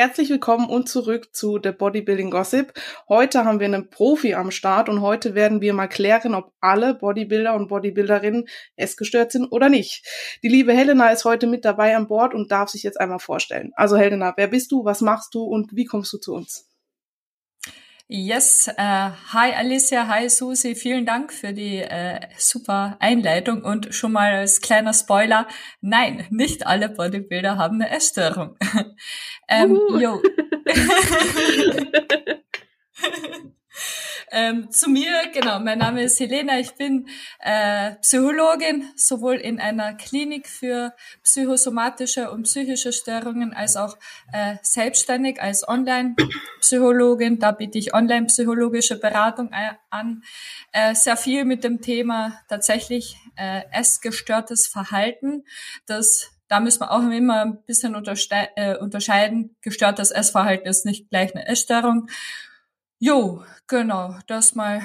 Herzlich willkommen und zurück zu The Bodybuilding Gossip. Heute haben wir einen Profi am Start und heute werden wir mal klären, ob alle Bodybuilder und Bodybuilderinnen essgestört sind oder nicht. Die liebe Helena ist heute mit dabei an Bord und darf sich jetzt einmal vorstellen. Also Helena, wer bist du, was machst du und wie kommst du zu uns? Yes, äh, hi Alicia, hi Susi, vielen Dank für die äh, super Einleitung und schon mal als kleiner Spoiler, nein, nicht alle Bodybuilder haben eine Essstörung. ähm, jo. Ähm, zu mir, genau, mein Name ist Helena, ich bin äh, Psychologin, sowohl in einer Klinik für psychosomatische und psychische Störungen als auch äh, selbstständig als Online-Psychologin. Da biete ich online-psychologische Beratung an. Äh, sehr viel mit dem Thema tatsächlich äh, essgestörtes Verhalten. Das da müssen wir auch immer ein bisschen äh, unterscheiden. Gestörtes Essverhalten ist nicht gleich eine Essstörung. Jo, genau, das mal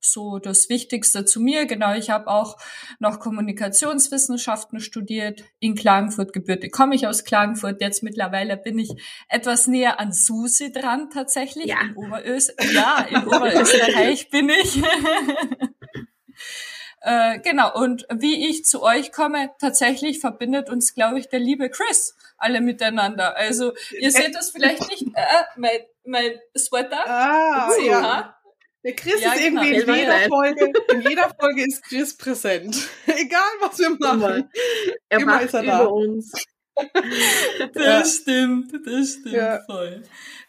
so das Wichtigste zu mir. Genau, ich habe auch noch Kommunikationswissenschaften studiert in Klagenfurt gebürtig. Komme ich aus Klagenfurt. Jetzt mittlerweile bin ich etwas näher an Susi dran tatsächlich. Ja. In Oberös ja, in Oberösterreich bin ich. äh, genau, und wie ich zu euch komme, tatsächlich verbindet uns, glaube ich, der liebe Chris alle miteinander. Also ihr seht das vielleicht nicht. Äh, mein mein Sweater. Ah, so, ja. Der Chris ja, ist genau. irgendwie in jeder Folge, in jeder Folge ist Chris präsent. Egal was wir machen. Er Immer ist er da. über uns. das ja. stimmt, das stimmt ja. voll.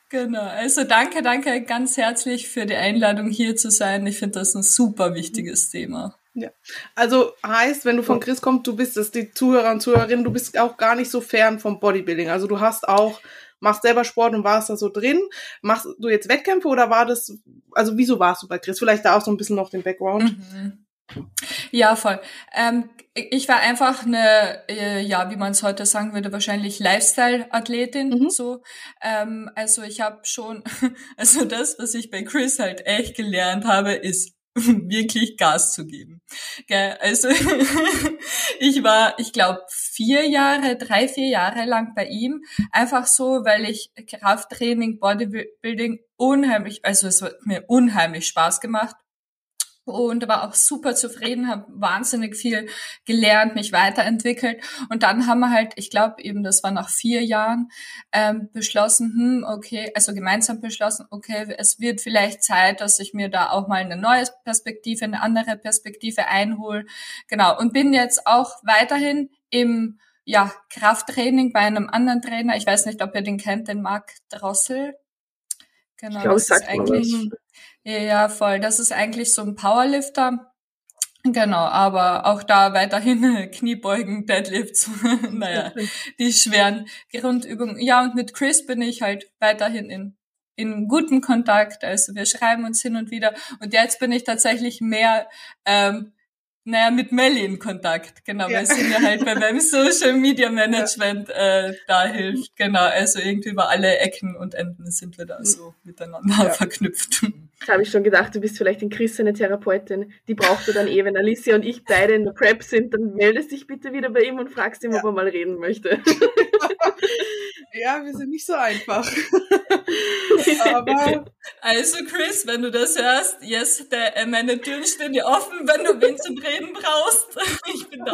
Genau. Also danke, danke ganz herzlich für die Einladung hier zu sein. Ich finde das ein super wichtiges Thema. Ja. Also heißt, wenn du von Chris kommst, du bist das die Zuhörer und Zuhörerinnen, du bist auch gar nicht so fern vom Bodybuilding. Also du hast auch machst selber Sport und warst da so drin. Machst du jetzt Wettkämpfe oder war das, also wieso warst du bei Chris? Vielleicht da auch so ein bisschen noch den Background. Mhm. Ja, voll. Ähm, ich war einfach eine, äh, ja, wie man es heute sagen würde, wahrscheinlich Lifestyle-Athletin. Mhm. So, ähm, also ich habe schon, also das, was ich bei Chris halt echt gelernt habe, ist wirklich Gas zu geben. Gell? Also ich war, ich glaube, vier Jahre, drei, vier Jahre lang bei ihm, einfach so, weil ich Krafttraining, Bodybuilding unheimlich, also es hat mir unheimlich Spaß gemacht und war auch super zufrieden, habe wahnsinnig viel gelernt, mich weiterentwickelt und dann haben wir halt, ich glaube eben, das war nach vier Jahren ähm, beschlossen, hm, okay, also gemeinsam beschlossen, okay, es wird vielleicht Zeit, dass ich mir da auch mal eine neue Perspektive, eine andere Perspektive einhole, genau und bin jetzt auch weiterhin im ja, Krafttraining bei einem anderen Trainer. Ich weiß nicht, ob ihr den kennt, den Marc Drossel. Genau, ich glaube, das ist eigentlich ja, voll. Das ist eigentlich so ein Powerlifter. Genau, aber auch da weiterhin Kniebeugen, Deadlifts, naja, die schweren Grundübungen. Ja, und mit Chris bin ich halt weiterhin in, in gutem Kontakt. Also wir schreiben uns hin und wieder. Und jetzt bin ich tatsächlich mehr ähm, naja, mit Melly in Kontakt, genau, ja. weil sie mir halt bei meinem Social Media Management ja. äh, da hilft. Genau, also irgendwie über alle Ecken und Enden sind wir da mhm. so miteinander ja. verknüpft. Da habe ich schon gedacht, du bist vielleicht in Chris eine Therapeutin, die braucht du dann eh, wenn Alicia und ich beide in der Prep sind, dann meldest dich bitte wieder bei ihm und fragst ihn, ob er mal reden möchte. ja, wir sind nicht so einfach. Aber also Chris, wenn du das hörst, yes, der, äh, meine Türen stehen dir offen, wenn du wen zum Reden brauchst. ich bin da.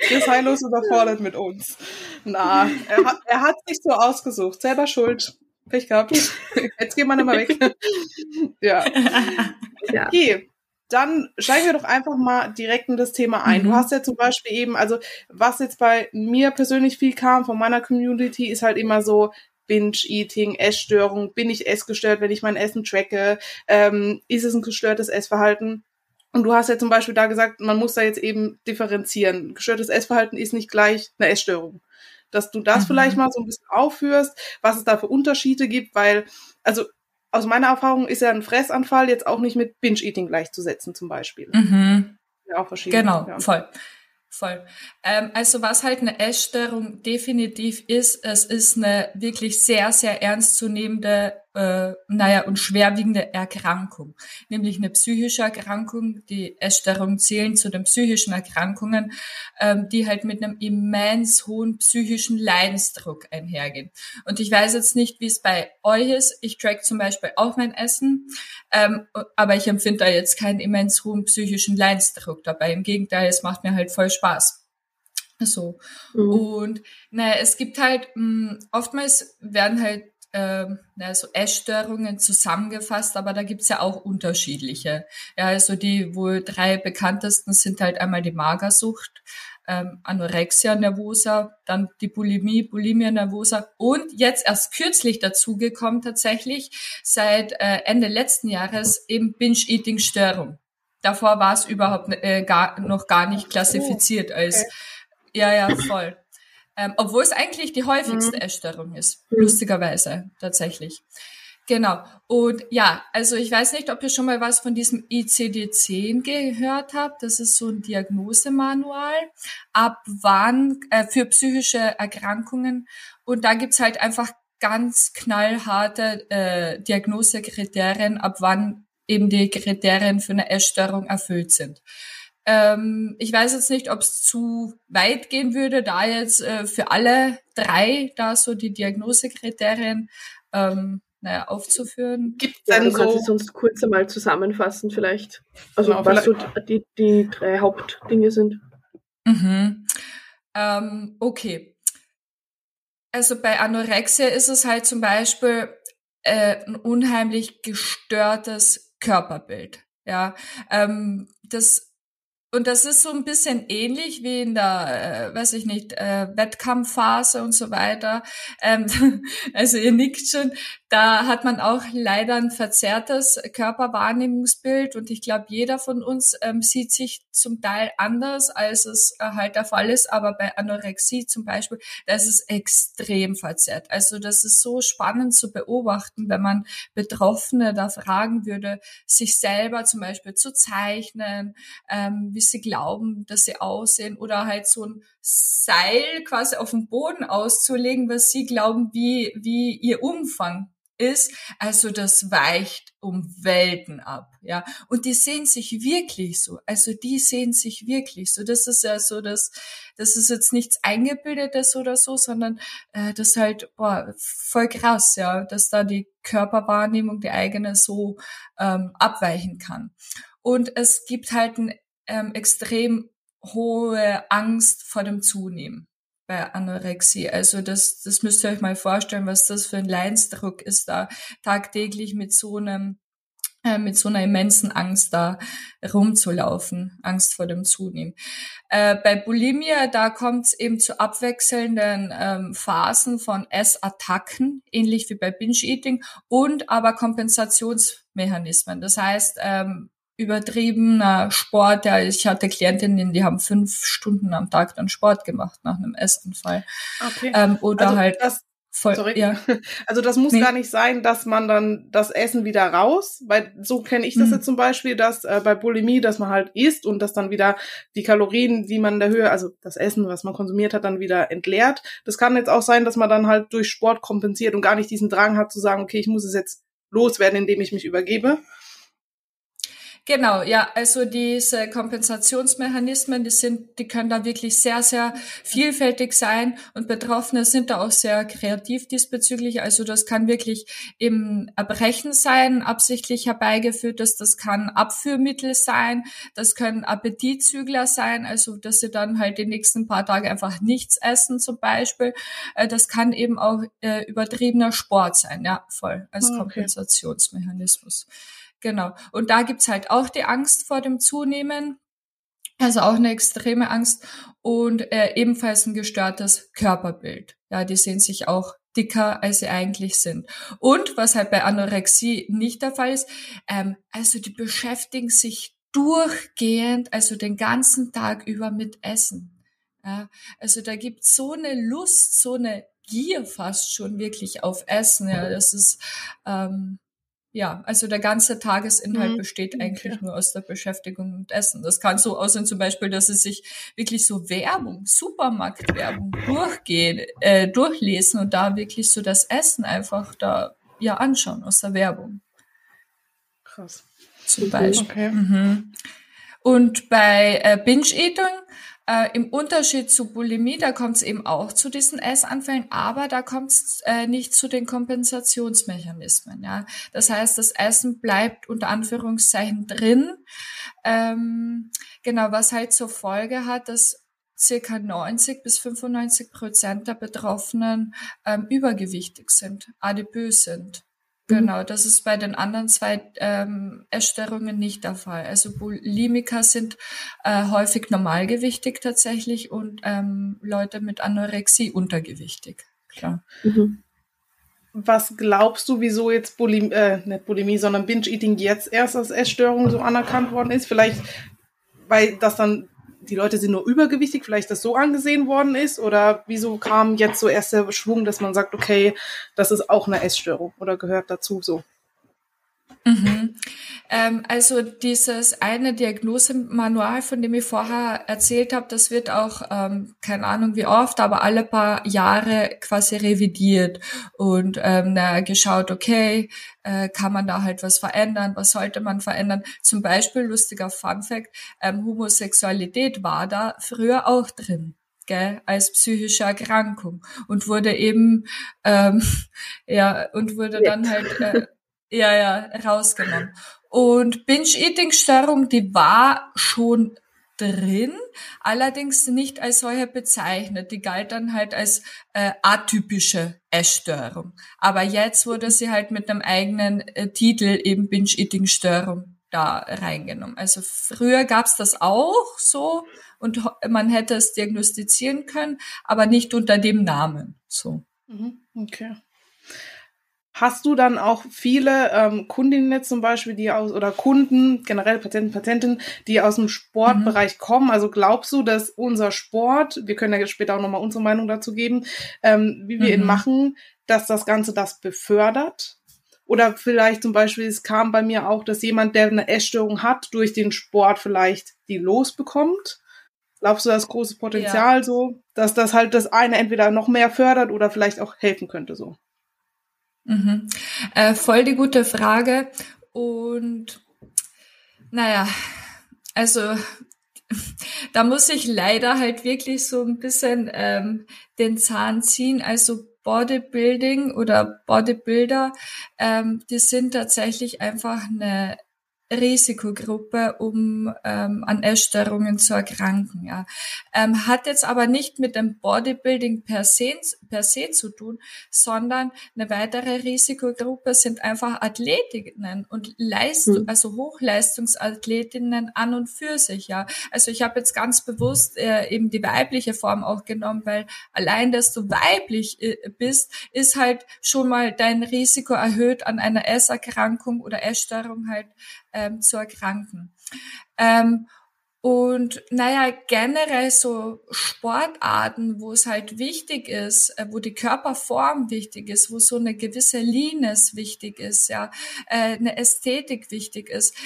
Chris heillos überfordert mit uns. Na, er hat, er hat sich so ausgesucht. Selber schuld. Pech gehabt. Jetzt geht man immer weg. ja. ja. Okay. Dann steigen wir doch einfach mal direkt in das Thema ein. Mhm. Du hast ja zum Beispiel eben, also was jetzt bei mir persönlich viel kam von meiner Community, ist halt immer so, Binge-Eating, Essstörung, bin ich essgestört, wenn ich mein Essen tracke, ähm, ist es ein gestörtes Essverhalten? Und du hast ja zum Beispiel da gesagt, man muss da jetzt eben differenzieren. Gestörtes Essverhalten ist nicht gleich eine Essstörung. Dass du das mhm. vielleicht mal so ein bisschen aufführst, was es da für Unterschiede gibt, weil, also aus meiner Erfahrung ist ja ein Fressanfall jetzt auch nicht mit Binge-Eating gleichzusetzen zum Beispiel. Mhm. Ja, auch verschieden. Genau, ja. voll. Voll. Ähm, also was halt eine Essstörung definitiv ist, es ist eine wirklich sehr, sehr ernstzunehmende äh, naja, und schwerwiegende Erkrankung, nämlich eine psychische Erkrankung. Die Essstörungen zählen zu den psychischen Erkrankungen, ähm, die halt mit einem immens hohen psychischen Leidensdruck einhergehen. Und ich weiß jetzt nicht, wie es bei euch ist. Ich track zum Beispiel auch mein Essen, ähm, aber ich empfinde da jetzt keinen immens hohen psychischen Leidensdruck dabei. Im Gegenteil, es macht mir halt voll Spaß. So. Mhm. Und naja, es gibt halt, mh, oftmals werden halt ähm, so Essstörungen zusammengefasst, aber da gibt's ja auch unterschiedliche. Ja, also die wohl drei bekanntesten sind halt einmal die Magersucht, ähm, Anorexia nervosa, dann die Bulimie, Bulimia nervosa und jetzt erst kürzlich dazugekommen tatsächlich seit äh, Ende letzten Jahres eben Binge-Eating-Störung. Davor war es überhaupt äh, gar, noch gar nicht klassifiziert als, ja, ja, voll. Ähm, obwohl es eigentlich die häufigste mhm. Essstörung ist, mhm. lustigerweise tatsächlich. Genau. Und ja, also ich weiß nicht, ob ihr schon mal was von diesem ICD-10 gehört habt. Das ist so ein Diagnosemanual, ab wann äh, für psychische Erkrankungen. Und da gibt's halt einfach ganz knallharte äh, Diagnosekriterien, ab wann eben die Kriterien für eine Essstörung erfüllt sind. Ähm, ich weiß jetzt nicht, ob es zu weit gehen würde, da jetzt äh, für alle drei da so die Diagnosekriterien ähm, naja, aufzuführen. Gibt es denn ja, so? Kannst du uns kurz einmal zusammenfassen vielleicht? Also genau, was so die, die drei Hauptdinge sind. Mhm. Ähm, okay. Also bei Anorexia ist es halt zum Beispiel äh, ein unheimlich gestörtes Körperbild. Ja, ähm, das und das ist so ein bisschen ähnlich wie in der, äh, weiß ich nicht, äh, Wettkampfphase und so weiter. Ähm, also ihr nickt schon. Da hat man auch leider ein verzerrtes Körperwahrnehmungsbild und ich glaube, jeder von uns ähm, sieht sich zum Teil anders, als es äh, halt der Fall ist. Aber bei Anorexie zum Beispiel, das ist extrem verzerrt. Also das ist so spannend zu beobachten, wenn man Betroffene da fragen würde, sich selber zum Beispiel zu zeichnen, ähm, wie sie glauben, dass sie aussehen oder halt so ein Seil quasi auf dem Boden auszulegen, was sie glauben, wie, wie ihr Umfang ist. Also das weicht um Welten ab, ja. Und die sehen sich wirklich so. Also die sehen sich wirklich so. Das ist ja so, dass das ist jetzt nichts Eingebildetes oder so, sondern äh, das halt boah, voll krass, ja, dass da die Körperwahrnehmung, die eigene, so ähm, abweichen kann. Und es gibt halt ein ähm, extrem hohe Angst vor dem Zunehmen bei Anorexie. Also das, das müsst ihr euch mal vorstellen, was das für ein Leidensdruck ist, da tagtäglich mit so einem äh, mit so einer immensen Angst da rumzulaufen, Angst vor dem Zunehmen. Äh, bei Bulimia, da kommt es eben zu abwechselnden ähm, Phasen von Essattacken, ähnlich wie bei Binge-Eating, und aber Kompensationsmechanismen. Das heißt, ähm, übertriebener Sport. Ja, ich hatte Klientinnen, die haben fünf Stunden am Tag dann Sport gemacht nach einem Essanfall. Okay. Ähm, oder also halt. Das, voll, sorry. Ja. Also das muss nee. gar nicht sein, dass man dann das Essen wieder raus, weil so kenne ich das mhm. jetzt zum Beispiel, dass äh, bei Bulimie, dass man halt isst und dass dann wieder die Kalorien, die man in der Höhe, also das Essen, was man konsumiert hat, dann wieder entleert. Das kann jetzt auch sein, dass man dann halt durch Sport kompensiert und gar nicht diesen Drang hat zu sagen, okay, ich muss es jetzt loswerden, indem ich mich übergebe. Genau, ja, also diese Kompensationsmechanismen, die sind, die können da wirklich sehr, sehr vielfältig sein und Betroffene sind da auch sehr kreativ diesbezüglich. Also das kann wirklich im Erbrechen sein, absichtlich herbeigeführt, dass das kann Abführmittel sein, das können Appetitzügler sein, also dass sie dann halt die nächsten paar Tage einfach nichts essen zum Beispiel. Äh, das kann eben auch äh, übertriebener Sport sein, ja, voll als ah, okay. Kompensationsmechanismus. Genau. Und da gibt's halt auch die Angst vor dem Zunehmen. Also auch eine extreme Angst und äh, ebenfalls ein gestörtes Körperbild. Ja, die sehen sich auch dicker, als sie eigentlich sind. Und was halt bei Anorexie nicht der Fall ist, ähm, also die beschäftigen sich durchgehend, also den ganzen Tag über mit Essen. Ja, also da gibt's so eine Lust, so eine Gier fast schon wirklich auf Essen. Ja, das ist ähm, ja, also der ganze Tagesinhalt mhm. besteht eigentlich okay. nur aus der Beschäftigung mit Essen. Das kann so aussehen zum Beispiel, dass sie sich wirklich so Werbung, Supermarktwerbung durchgehen, äh, durchlesen und da wirklich so das Essen einfach da ja anschauen aus der Werbung. Krass. Zum Beispiel. Okay. Mhm. Und bei äh, Binge-Eating, äh, im Unterschied zu Bulimie, da kommt es eben auch zu diesen Essanfällen, aber da kommt es äh, nicht zu den Kompensationsmechanismen. Ja? Das heißt, das Essen bleibt unter Anführungszeichen drin. Ähm, genau, was halt zur Folge hat, dass circa 90 bis 95 Prozent der Betroffenen ähm, übergewichtig sind, adipös sind. Mhm. Genau, das ist bei den anderen zwei ähm, Essstörungen nicht der Fall. Also Bulimiker sind äh, häufig normalgewichtig tatsächlich und ähm, Leute mit Anorexie untergewichtig. Klar. Mhm. Was glaubst du, wieso jetzt Bulimie, äh, nicht Bulimie, sondern Binge-Eating jetzt erst als Essstörung so anerkannt worden ist? Vielleicht, weil das dann die Leute sind nur übergewichtig, vielleicht das so angesehen worden ist? Oder wieso kam jetzt so erst der Schwung, dass man sagt, okay, das ist auch eine Essstörung oder gehört dazu so? Mhm. Ähm, also dieses eine Diagnosemanual, von dem ich vorher erzählt habe, das wird auch, ähm, keine Ahnung wie oft, aber alle paar Jahre quasi revidiert und ähm, na, geschaut, okay, äh, kann man da halt was verändern, was sollte man verändern. Zum Beispiel, lustiger Fun Fact, ähm, Homosexualität war da früher auch drin. Gell, als psychische Erkrankung und wurde eben ähm, ja und wurde dann halt äh, ja, ja, rausgenommen. Und Binge-Eating-Störung, die war schon drin, allerdings nicht als solche bezeichnet. Die galt dann halt als äh, atypische Essstörung. Aber jetzt wurde sie halt mit einem eigenen äh, Titel eben Binge-Eating-Störung da reingenommen. Also früher gab's das auch so und man hätte es diagnostizieren können, aber nicht unter dem Namen. So. Mhm, okay. Hast du dann auch viele ähm, Kundinnen jetzt zum Beispiel, die aus oder Kunden, generell Patienten, Patientinnen, die aus dem Sportbereich mhm. kommen? Also glaubst du, dass unser Sport, wir können ja später auch nochmal unsere Meinung dazu geben, ähm, wie wir mhm. ihn machen, dass das Ganze das befördert? Oder vielleicht zum Beispiel, es kam bei mir auch, dass jemand, der eine Essstörung hat, durch den Sport vielleicht die losbekommt. Glaubst du, das große Potenzial ja. so, dass das halt das eine entweder noch mehr fördert oder vielleicht auch helfen könnte so? Mhm. Äh, voll die gute Frage. Und naja, also da muss ich leider halt wirklich so ein bisschen ähm, den Zahn ziehen. Also Bodybuilding oder Bodybuilder, ähm, die sind tatsächlich einfach eine Risikogruppe, um ähm, an Essstörungen zu erkranken. Ja. Ähm, hat jetzt aber nicht mit dem Bodybuilding per se, per se zu tun, sondern eine weitere Risikogruppe sind einfach Athletinnen und Leist mhm. also Hochleistungsathletinnen an und für sich. Ja. Also ich habe jetzt ganz bewusst äh, eben die weibliche Form auch genommen, weil allein, dass du weiblich äh, bist, ist halt schon mal dein Risiko erhöht, an einer Esserkrankung oder Essstörung halt ähm, zu erkranken. Ähm, und naja, generell so Sportarten, wo es halt wichtig ist, äh, wo die Körperform wichtig ist, wo so eine gewisse Leanness wichtig ist, ja, äh, eine Ästhetik wichtig ist,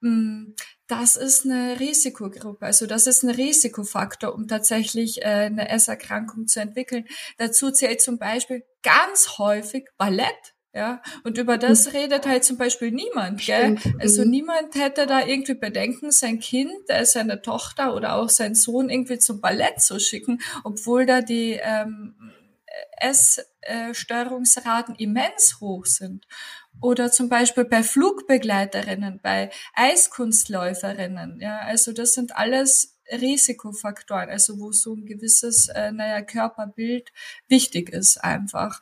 mm, das ist eine Risikogruppe. Also das ist ein Risikofaktor, um tatsächlich äh, eine Esserkrankung zu entwickeln. Dazu zählt zum Beispiel ganz häufig Ballett ja, und über das mhm. redet halt zum Beispiel niemand, gell? Also mhm. niemand hätte da irgendwie Bedenken, sein Kind, äh, seine Tochter oder auch sein Sohn irgendwie zum Ballett zu schicken, obwohl da die ähm, Essstörungsraten immens hoch sind. Oder zum Beispiel bei Flugbegleiterinnen, bei Eiskunstläuferinnen, ja, also das sind alles Risikofaktoren, also wo so ein gewisses, äh, naja, Körperbild wichtig ist einfach.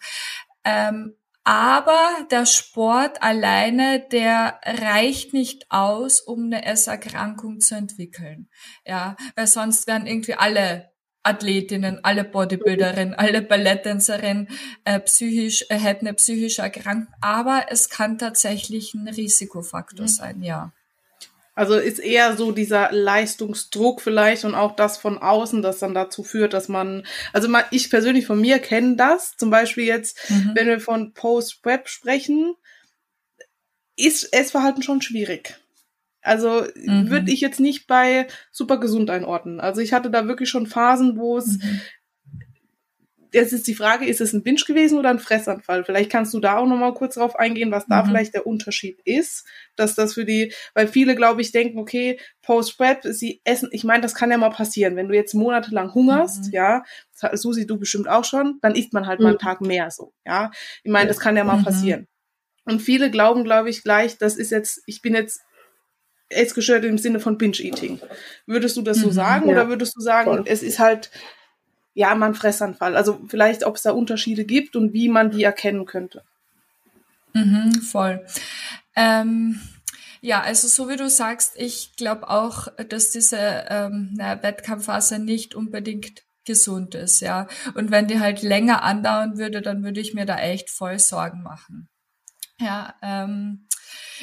Ähm, aber der Sport alleine, der reicht nicht aus, um eine Esserkrankung zu entwickeln. Ja, weil sonst wären irgendwie alle Athletinnen, alle Bodybuilderinnen, alle Balletttänzerinnen äh, psychisch, äh, hätten eine psychische Erkrankung. Aber es kann tatsächlich ein Risikofaktor mhm. sein, ja. Also ist eher so dieser Leistungsdruck vielleicht und auch das von außen, das dann dazu führt, dass man, also mal, ich persönlich von mir kenne das, zum Beispiel jetzt, mhm. wenn wir von Post-Web sprechen, ist Essverhalten schon schwierig. Also mhm. würde ich jetzt nicht bei super gesund einordnen. Also ich hatte da wirklich schon Phasen, wo es mhm jetzt ist die Frage, ist es ein Binge gewesen oder ein Fressanfall? Vielleicht kannst du da auch nochmal kurz drauf eingehen, was da mhm. vielleicht der Unterschied ist, dass das für die, weil viele, glaube ich, denken, okay, Post-Prep, sie essen, ich meine, das kann ja mal passieren, wenn du jetzt monatelang hungerst, mhm. ja, Susi, du bestimmt auch schon, dann isst man halt mhm. mal einen Tag mehr so, ja. Ich meine, das kann ja mal mhm. passieren. Und viele glauben, glaube ich, gleich, das ist jetzt, ich bin jetzt Essgestört im Sinne von Binge-Eating. Würdest du das so mhm, sagen ja. oder würdest du sagen, Voll. es ist halt ja mal ein Fressanfall? Also vielleicht, ob es da Unterschiede gibt und wie man die erkennen könnte. Mhm, voll. Ähm, ja, also so wie du sagst, ich glaube auch, dass diese ähm, na, Wettkampfphase nicht unbedingt gesund ist, ja. Und wenn die halt länger andauern würde, dann würde ich mir da echt voll Sorgen machen. Ja, ähm,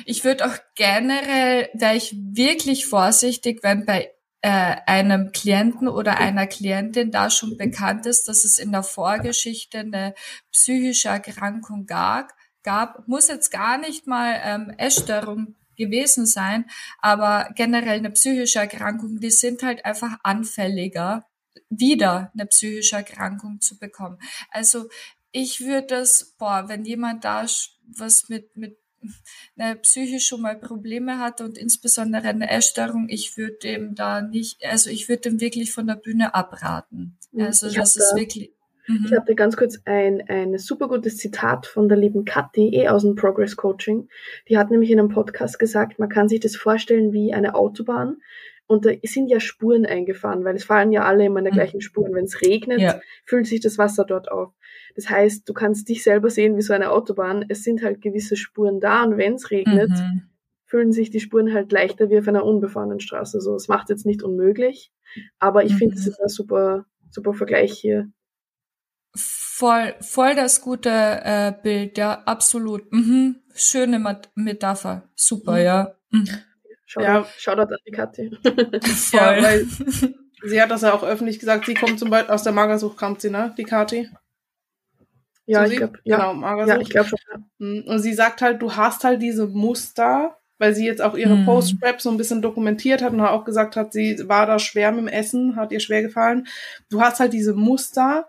ich würde auch generell, wäre ich wirklich vorsichtig, wenn bei äh, einem Klienten oder einer Klientin da schon bekannt ist, dass es in der Vorgeschichte eine psychische Erkrankung gab, gab muss jetzt gar nicht mal ähm, Essstörung gewesen sein, aber generell eine psychische Erkrankung, die sind halt einfach anfälliger, wieder eine psychische Erkrankung zu bekommen. Also ich würde das, boah, wenn jemand da was mit, mit psychisch schon mal Probleme hat und insbesondere eine Essstörung, ich würde dem da nicht, also ich würde dem wirklich von der Bühne abraten. Mhm. Also ich das ist da, wirklich. Mhm. Ich hatte ganz kurz ein, ein super gutes Zitat von der lieben Kathi, eh aus dem Progress Coaching. Die hat nämlich in einem Podcast gesagt, man kann sich das vorstellen wie eine Autobahn. Und da sind ja Spuren eingefahren, weil es fallen ja alle immer in der mhm. gleichen Spuren. Wenn es regnet, ja. füllt sich das Wasser dort auf. Das heißt, du kannst dich selber sehen wie so eine Autobahn. Es sind halt gewisse Spuren da und wenn es regnet, mhm. fühlen sich die Spuren halt leichter wie auf einer unbefahrenen Straße. So, es macht jetzt nicht unmöglich, aber ich mhm. finde, das ist ein super, super Vergleich hier. Voll, voll das gute äh, Bild, ja, absolut. Mhm. Schöne Metapher, super, mhm. ja. Mhm. Shoutout, ja. Shoutout an die Kathi. Voll. Ja, weil sie hat das ja auch öffentlich gesagt, sie kommt zum Beispiel aus der Magersucht, kommt sie, ne, die Kathi? Ja, ich glaube, ja. Genau, Magersucht. Ja, ich glaube schon. Ja. Mhm. Und sie sagt halt, du hast halt diese Muster, weil sie jetzt auch ihre hm. Post-Prep so ein bisschen dokumentiert hat und auch gesagt hat, sie war da schwer mit dem Essen, hat ihr schwer gefallen. Du hast halt diese Muster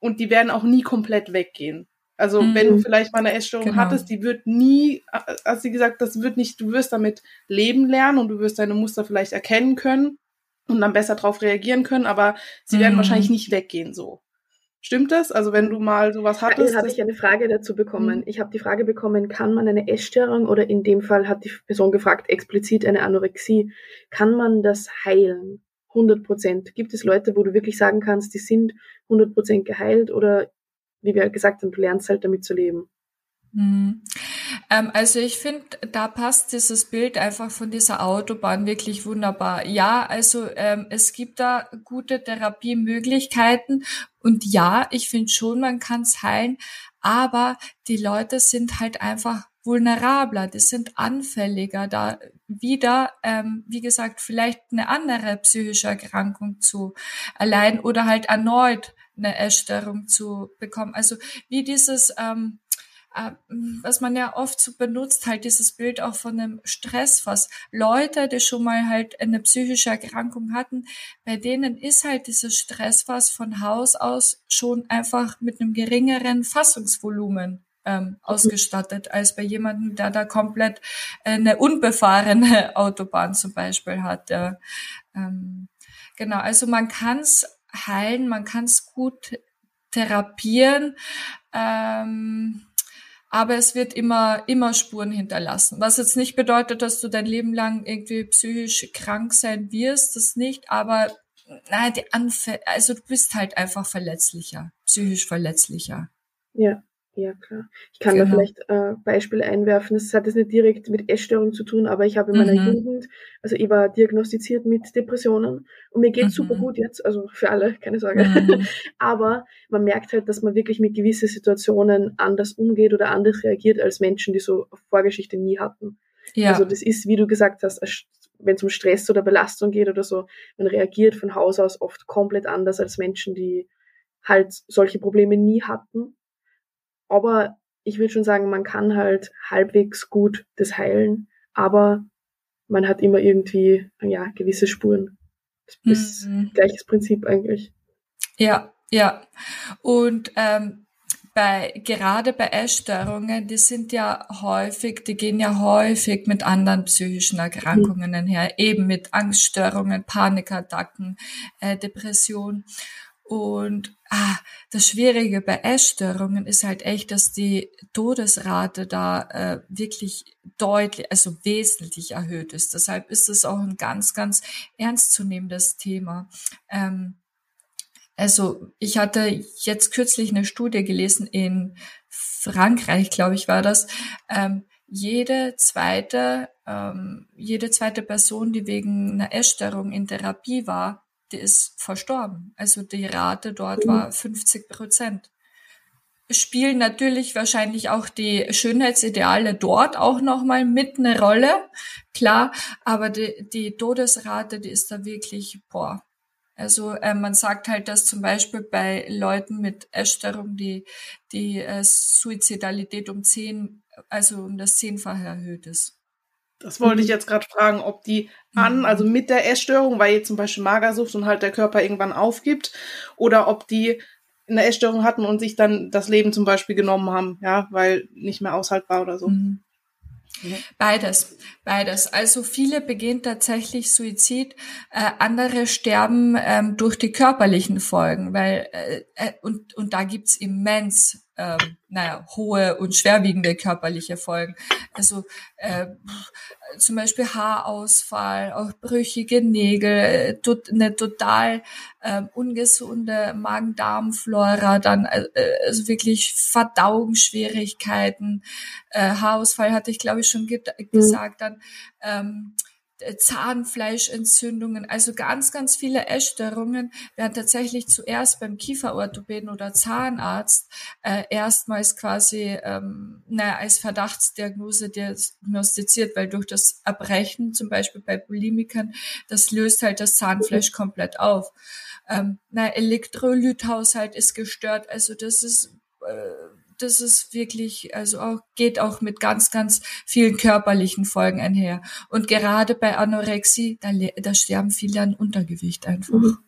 und die werden auch nie komplett weggehen. Also mhm. wenn du vielleicht mal eine Essstörung genau. hattest, die wird nie, hat sie gesagt, das wird nicht, du wirst damit leben lernen und du wirst deine Muster vielleicht erkennen können und dann besser darauf reagieren können, aber sie mhm. werden wahrscheinlich nicht weggehen so. Stimmt das? Also wenn du mal sowas hattest? Da habe ich eine Frage dazu bekommen. Mhm. Ich habe die Frage bekommen, kann man eine Essstörung oder in dem Fall hat die Person gefragt, explizit eine Anorexie, kann man das heilen? 100 Prozent. Gibt es Leute, wo du wirklich sagen kannst, die sind 100 Prozent geheilt oder wie wir gesagt haben, du lernst halt damit zu leben? Mhm. Ähm, also ich finde, da passt dieses Bild einfach von dieser Autobahn wirklich wunderbar. Ja, also ähm, es gibt da gute Therapiemöglichkeiten und ja, ich finde schon, man kann es heilen, aber die Leute sind halt einfach vulnerabler, die sind anfälliger, da wieder, ähm, wie gesagt, vielleicht eine andere psychische Erkrankung zu erleiden oder halt erneut eine Essstörung zu bekommen. Also wie dieses ähm, äh, was man ja oft so benutzt, halt dieses Bild auch von einem Stressfass. Leute, die schon mal halt eine psychische Erkrankung hatten, bei denen ist halt dieses Stressfass von Haus aus schon einfach mit einem geringeren Fassungsvolumen ähm, ausgestattet als bei jemandem, der da komplett eine unbefahrene Autobahn zum Beispiel hat. Ja. Ähm, genau, also man kann es heilen, man kann es gut therapieren. Ähm, aber es wird immer, immer Spuren hinterlassen. Was jetzt nicht bedeutet, dass du dein Leben lang irgendwie psychisch krank sein wirst, das nicht, aber naja, die Anfälle, also du bist halt einfach verletzlicher, psychisch verletzlicher. Ja. Ja, klar. Ich kann genau. da vielleicht äh, Beispiele einwerfen. Das hat jetzt nicht direkt mit Essstörung zu tun, aber ich habe in meiner mhm. Jugend, also ich war diagnostiziert mit Depressionen und mir geht mhm. super gut jetzt, also für alle, keine Sorge. Mhm. aber man merkt halt, dass man wirklich mit gewissen Situationen anders umgeht oder anders reagiert als Menschen, die so Vorgeschichte nie hatten. Ja. Also das ist, wie du gesagt hast, wenn es um Stress oder Belastung geht oder so, man reagiert von Haus aus oft komplett anders als Menschen, die halt solche Probleme nie hatten aber ich würde schon sagen, man kann halt halbwegs gut das heilen, aber man hat immer irgendwie, ja, gewisse Spuren. Das ist mhm. gleiches Prinzip eigentlich. Ja, Ja, und ähm, bei, gerade bei Essstörungen, die sind ja häufig, die gehen ja häufig mit anderen psychischen Erkrankungen mhm. her, eben mit Angststörungen, Panikattacken, äh, Depression. Und ah, das Schwierige bei Essstörungen ist halt echt, dass die Todesrate da äh, wirklich deutlich, also wesentlich erhöht ist. Deshalb ist es auch ein ganz, ganz ernstzunehmendes Thema. Ähm, also ich hatte jetzt kürzlich eine Studie gelesen in Frankreich, glaube ich, war das. Ähm, jede zweite, ähm, jede zweite Person, die wegen einer Essstörung in Therapie war, die ist verstorben. Also die Rate dort mhm. war 50 Prozent. Spielen natürlich wahrscheinlich auch die Schönheitsideale dort auch nochmal mit eine Rolle, klar, aber die, die Todesrate, die ist da wirklich, boah. Also äh, man sagt halt, dass zum Beispiel bei Leuten mit Essstörung die, die äh, Suizidalität um zehn, also um das Zehnfache erhöht ist. Das wollte ich mhm. jetzt gerade fragen, ob die an, mhm. also mit der Essstörung, weil jetzt zum Beispiel Magersucht und halt der Körper irgendwann aufgibt, oder ob die eine Essstörung hatten und sich dann das Leben zum Beispiel genommen haben, ja, weil nicht mehr aushaltbar oder so. Mhm. Beides, beides. Also viele begehen tatsächlich Suizid, äh, andere sterben ähm, durch die körperlichen Folgen, weil äh, äh und und da gibt's immens ähm, naja, hohe und schwerwiegende körperliche Folgen. Also äh, zum Beispiel Haarausfall, auch brüchige Nägel, tot, eine total äh, ungesunde Magen-Darm-Flora, dann äh, also wirklich Verdauungsschwierigkeiten, äh, Haarausfall hatte ich glaube ich schon ge mhm. gesagt, dann ähm, äh, Zahnfleischentzündungen, also ganz, ganz viele Essstörungen werden tatsächlich zuerst beim Kieferorthopäden oder Zahnarzt äh, erstmals quasi ähm, naja, als Verdachtsdiagnose diagnostiziert, weil durch das Erbrechen, zum Beispiel bei Bulimikern, das löst halt das Zahnfleisch komplett auf. Ähm, na, Elektrolythaushalt ist gestört, also das ist äh, das ist wirklich, also auch, geht auch mit ganz, ganz vielen körperlichen Folgen einher. Und gerade bei Anorexie, da, da sterben viele an Untergewicht einfach. Mhm.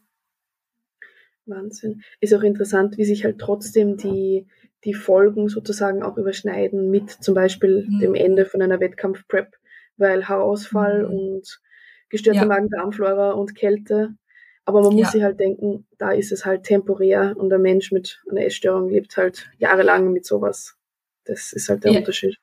Wahnsinn. Ist auch interessant, wie sich halt trotzdem die, die Folgen sozusagen auch überschneiden mit zum Beispiel mhm. dem Ende von einer Wettkampf-Prep, weil Haarausfall mhm. und gestörte ja. Magen-Darm-Flora und Kälte aber man muss ja. sich halt denken, da ist es halt temporär und der Mensch mit einer Essstörung lebt halt jahrelang mit sowas. Das ist halt der ja. Unterschied.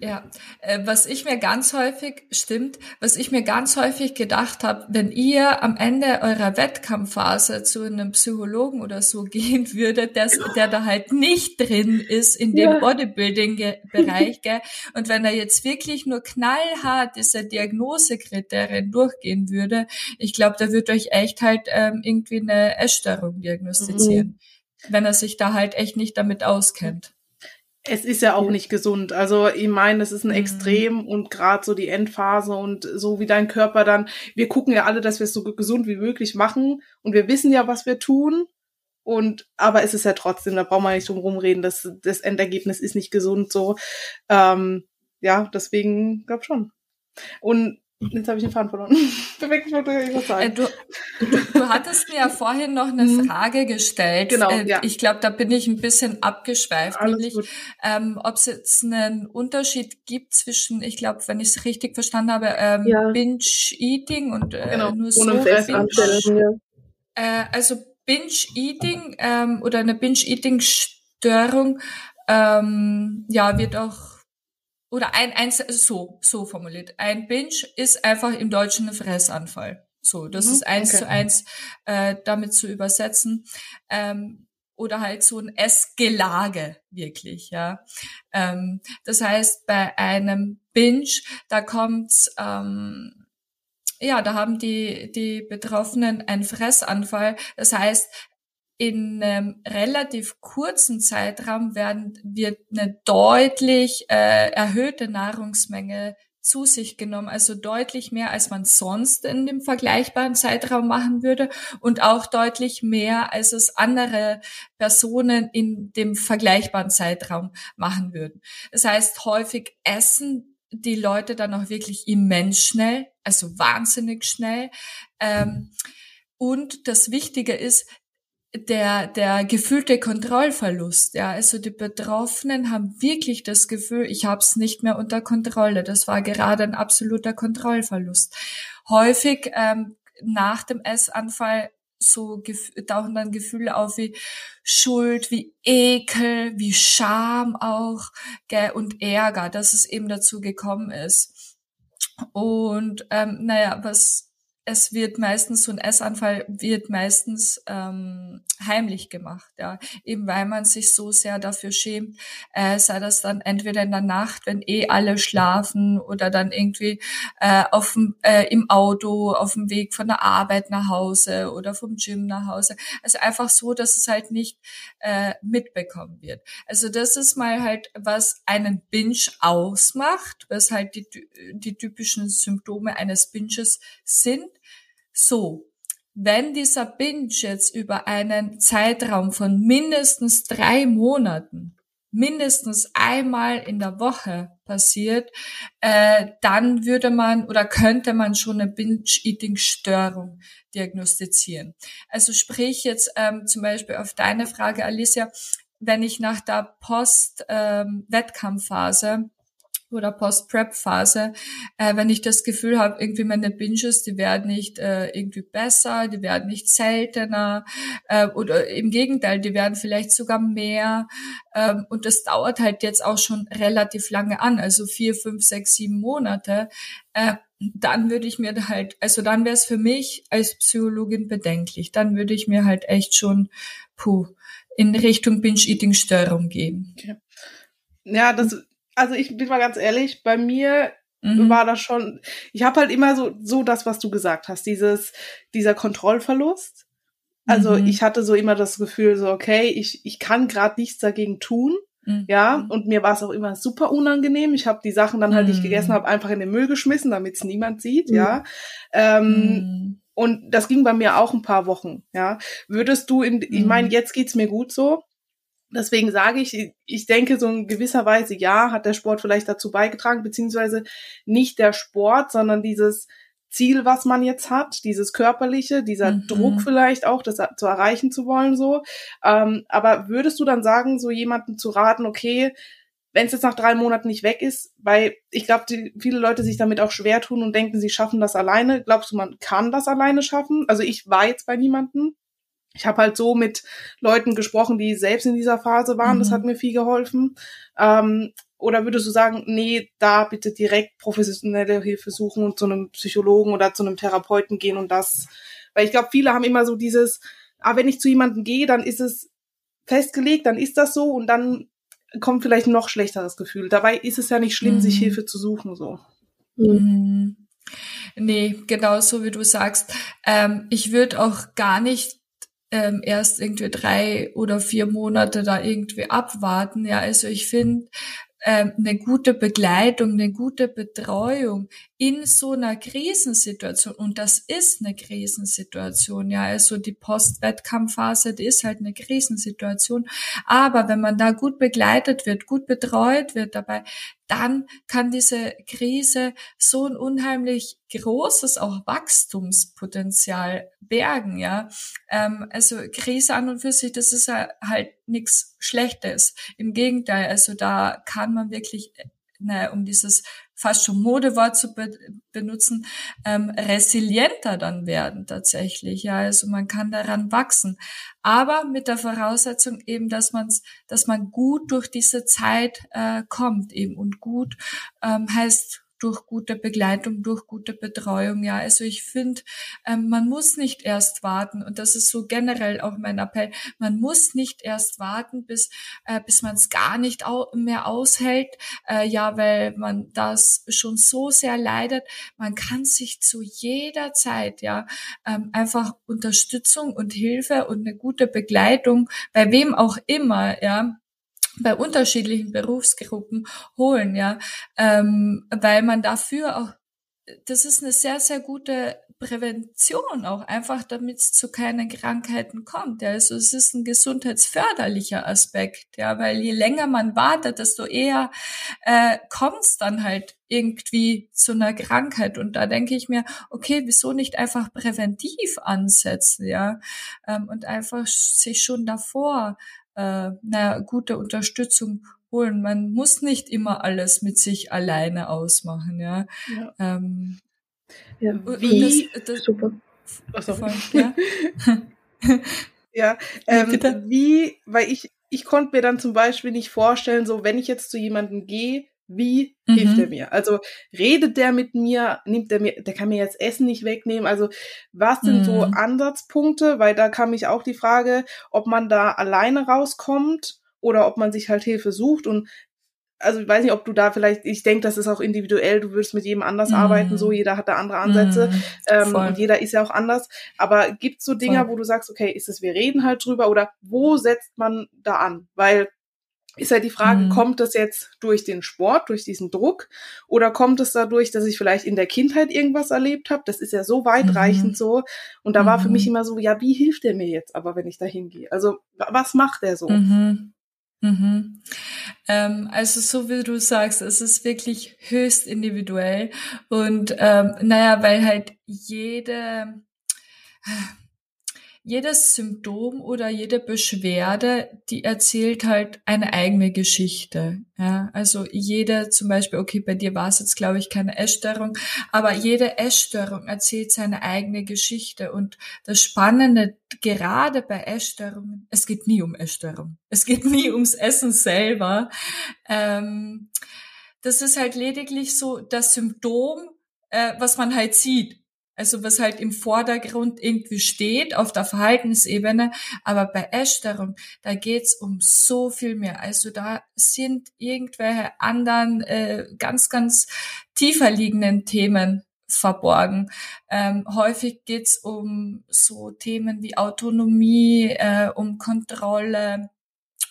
Ja, äh, was ich mir ganz häufig stimmt, was ich mir ganz häufig gedacht habe, wenn ihr am Ende eurer Wettkampfphase zu einem Psychologen oder so gehen würdet, der, der da halt nicht drin ist in dem ja. Bodybuilding-Bereich, gell, und wenn er jetzt wirklich nur knallhart diese Diagnosekriterien durchgehen würde, ich glaube, der würde euch echt halt ähm, irgendwie eine Essstörung diagnostizieren, mhm. wenn er sich da halt echt nicht damit auskennt. Es ist ja auch nicht gesund. Also ich meine, es ist ein mhm. Extrem und gerade so die Endphase und so wie dein Körper dann, wir gucken ja alle, dass wir es so gesund wie möglich machen und wir wissen ja, was wir tun. Und aber es ist ja trotzdem, da braucht man nicht drum rumreden, dass das Endergebnis ist nicht gesund so. Ähm, ja, deswegen glaub schon. Und Jetzt habe ich den Faden verloren. Perfekt, ich wollte irgendwas sagen. Äh, du, du, du hattest mir ja vorhin noch eine mhm. Frage gestellt. Genau, äh, ja. Ich glaube, da bin ich ein bisschen abgeschweift, Alles nämlich ähm, ob es jetzt einen Unterschied gibt zwischen, ich glaube, wenn ich es richtig verstanden habe, ähm, ja. Binge-Eating und äh, genau. nur so Binge. Ja. Äh, also Binge-Eating ähm, oder eine Binge-Eating-Störung ähm, ja, wird auch oder ein, ein so, so formuliert. Ein Binge ist einfach im Deutschen ein Fressanfall. So, das mhm, ist eins okay. zu eins äh, damit zu übersetzen. Ähm, oder halt so ein Essgelage, wirklich, ja. Ähm, das heißt, bei einem Binge, da kommt, ähm, ja, da haben die, die Betroffenen einen Fressanfall. Das heißt, in einem relativ kurzen Zeitraum werden, wird eine deutlich äh, erhöhte Nahrungsmenge zu sich genommen, also deutlich mehr, als man sonst in dem vergleichbaren Zeitraum machen würde und auch deutlich mehr, als es andere Personen in dem vergleichbaren Zeitraum machen würden. Das heißt, häufig essen die Leute dann auch wirklich immens schnell, also wahnsinnig schnell. Ähm, und das Wichtige ist, der, der gefühlte Kontrollverlust. Ja, also die Betroffenen haben wirklich das Gefühl, ich habe es nicht mehr unter Kontrolle. Das war gerade ein absoluter Kontrollverlust. Häufig ähm, nach dem Essanfall so tauchen dann Gefühle auf wie Schuld, wie Ekel, wie Scham auch gell, und Ärger, dass es eben dazu gekommen ist. Und ähm, naja, was es wird meistens, so ein Essanfall wird meistens ähm, heimlich gemacht, ja, eben weil man sich so sehr dafür schämt, äh, sei das dann entweder in der Nacht, wenn eh alle schlafen oder dann irgendwie äh, auf dem, äh, im Auto, auf dem Weg von der Arbeit nach Hause oder vom Gym nach Hause. Also einfach so, dass es halt nicht äh, mitbekommen wird. Also das ist mal halt, was einen Binge ausmacht, was halt die, die typischen Symptome eines Binges sind so, wenn dieser Binge jetzt über einen Zeitraum von mindestens drei Monaten, mindestens einmal in der Woche passiert, äh, dann würde man oder könnte man schon eine Binge-Eating-Störung diagnostizieren. Also sprich jetzt ähm, zum Beispiel auf deine Frage, Alicia, wenn ich nach der Post-Wettkampfphase ähm, oder Post-Prep-Phase, äh, wenn ich das Gefühl habe, irgendwie meine Binges, die werden nicht äh, irgendwie besser, die werden nicht seltener äh, oder im Gegenteil, die werden vielleicht sogar mehr ähm, und das dauert halt jetzt auch schon relativ lange an, also vier, fünf, sechs, sieben Monate, äh, dann würde ich mir halt, also dann wäre es für mich als Psychologin bedenklich, dann würde ich mir halt echt schon, puh, in Richtung Binge-Eating-Störung gehen. Okay. Ja, das also ich bin mal ganz ehrlich, bei mir mhm. war das schon, ich habe halt immer so, so das, was du gesagt hast, dieses, dieser Kontrollverlust. Also mhm. ich hatte so immer das Gefühl, so, okay, ich, ich kann gerade nichts dagegen tun. Mhm. Ja, und mir war es auch immer super unangenehm. Ich habe die Sachen dann halt, die ich gegessen mhm. habe, einfach in den Müll geschmissen, damit es niemand sieht, ja. Mhm. Ähm, mhm. und das ging bei mir auch ein paar Wochen, ja. Würdest du in, ich meine, jetzt geht's mir gut so, Deswegen sage ich, ich denke, so in gewisser Weise, ja, hat der Sport vielleicht dazu beigetragen, beziehungsweise nicht der Sport, sondern dieses Ziel, was man jetzt hat, dieses körperliche, dieser mhm. Druck vielleicht auch, das zu erreichen zu wollen, so. Ähm, aber würdest du dann sagen, so jemanden zu raten, okay, wenn es jetzt nach drei Monaten nicht weg ist, weil ich glaube, viele Leute sich damit auch schwer tun und denken, sie schaffen das alleine. Glaubst du, man kann das alleine schaffen? Also ich war jetzt bei niemanden, ich habe halt so mit Leuten gesprochen, die selbst in dieser Phase waren. Mhm. Das hat mir viel geholfen. Ähm, oder würdest du sagen, nee, da bitte direkt professionelle Hilfe suchen und zu einem Psychologen oder zu einem Therapeuten gehen und das, weil ich glaube, viele haben immer so dieses, ah, wenn ich zu jemandem gehe, dann ist es festgelegt, dann ist das so und dann kommt vielleicht ein noch schlechteres Gefühl. Dabei ist es ja nicht schlimm, mhm. sich Hilfe zu suchen, so. Mhm. Nee, genau so wie du sagst. Ähm, ich würde auch gar nicht ähm, erst irgendwie drei oder vier Monate da irgendwie abwarten. Ja, also ich finde, ähm, eine gute Begleitung, eine gute Betreuung in so einer Krisensituation. Und das ist eine Krisensituation. Ja, also die Post-Wettkampfphase, die ist halt eine Krisensituation. Aber wenn man da gut begleitet wird, gut betreut wird dabei, dann kann diese Krise so ein unheimlich großes auch Wachstumspotenzial bergen, ja. Ähm, also Krise an und für sich, das ist halt nichts Schlechtes. Im Gegenteil, also da kann man wirklich ne, um dieses fast schon Modewort zu be benutzen, ähm, resilienter dann werden tatsächlich. Ja, also man kann daran wachsen, aber mit der Voraussetzung eben, dass man dass man gut durch diese Zeit äh, kommt eben und gut ähm, heißt durch gute Begleitung, durch gute Betreuung. Ja, also ich finde, ähm, man muss nicht erst warten und das ist so generell auch mein Appell. Man muss nicht erst warten, bis äh, bis man es gar nicht au mehr aushält. Äh, ja, weil man das schon so sehr leidet. Man kann sich zu jeder Zeit ja ähm, einfach Unterstützung und Hilfe und eine gute Begleitung bei wem auch immer ja bei unterschiedlichen Berufsgruppen holen, ja, ähm, weil man dafür auch, das ist eine sehr, sehr gute Prävention auch, einfach damit es zu keinen Krankheiten kommt. Ja. Also es ist ein gesundheitsförderlicher Aspekt, ja, weil je länger man wartet, desto eher äh, kommt es dann halt irgendwie zu einer Krankheit. Und da denke ich mir, okay, wieso nicht einfach präventiv ansetzen, ja, ähm, und einfach sich schon davor äh, eine gute Unterstützung holen. Man muss nicht immer alles mit sich alleine ausmachen, ja. ja. Ähm, ja, wie, das, das, super. Achso. Voll, ja, ja ähm, wie, weil ich, ich konnte mir dann zum Beispiel nicht vorstellen, so wenn ich jetzt zu jemandem gehe, wie mhm. hilft er mir? Also redet der mit mir, nimmt er mir, der kann mir jetzt Essen nicht wegnehmen. Also was sind mhm. so Ansatzpunkte? Weil da kam mich auch die Frage, ob man da alleine rauskommt oder ob man sich halt Hilfe sucht. Und also ich weiß nicht, ob du da vielleicht, ich denke, das ist auch individuell, du würdest mit jedem anders mm. arbeiten, so jeder hat da andere Ansätze mm, ähm, und jeder ist ja auch anders. Aber gibt so Dinge, voll. wo du sagst, okay, ist es, wir reden halt drüber oder wo setzt man da an? Weil ist halt die Frage, mm. kommt das jetzt durch den Sport, durch diesen Druck oder kommt es dadurch, dass ich vielleicht in der Kindheit irgendwas erlebt habe? Das ist ja so weitreichend mm. so. Und da war für mich mhm. immer so, ja, wie hilft der mir jetzt aber, wenn ich da hingehe? Also was macht der so? -hmm. Mhm. Ähm, also so wie du sagst, es ist wirklich höchst individuell und ähm, naja, weil halt jede jedes Symptom oder jede Beschwerde, die erzählt halt eine eigene Geschichte. Ja, also jede, zum Beispiel, okay, bei dir war es jetzt, glaube ich, keine Essstörung, aber jede Essstörung erzählt seine eigene Geschichte. Und das Spannende, gerade bei Essstörungen, es geht nie um Essstörung. Es geht nie ums Essen selber. Ähm, das ist halt lediglich so das Symptom, äh, was man halt sieht. Also was halt im Vordergrund irgendwie steht auf der Verhaltensebene. Aber bei Essstörung, da geht's um so viel mehr. Also da sind irgendwelche anderen äh, ganz, ganz tiefer liegenden Themen verborgen. Ähm, häufig geht's um so Themen wie Autonomie, äh, um Kontrolle,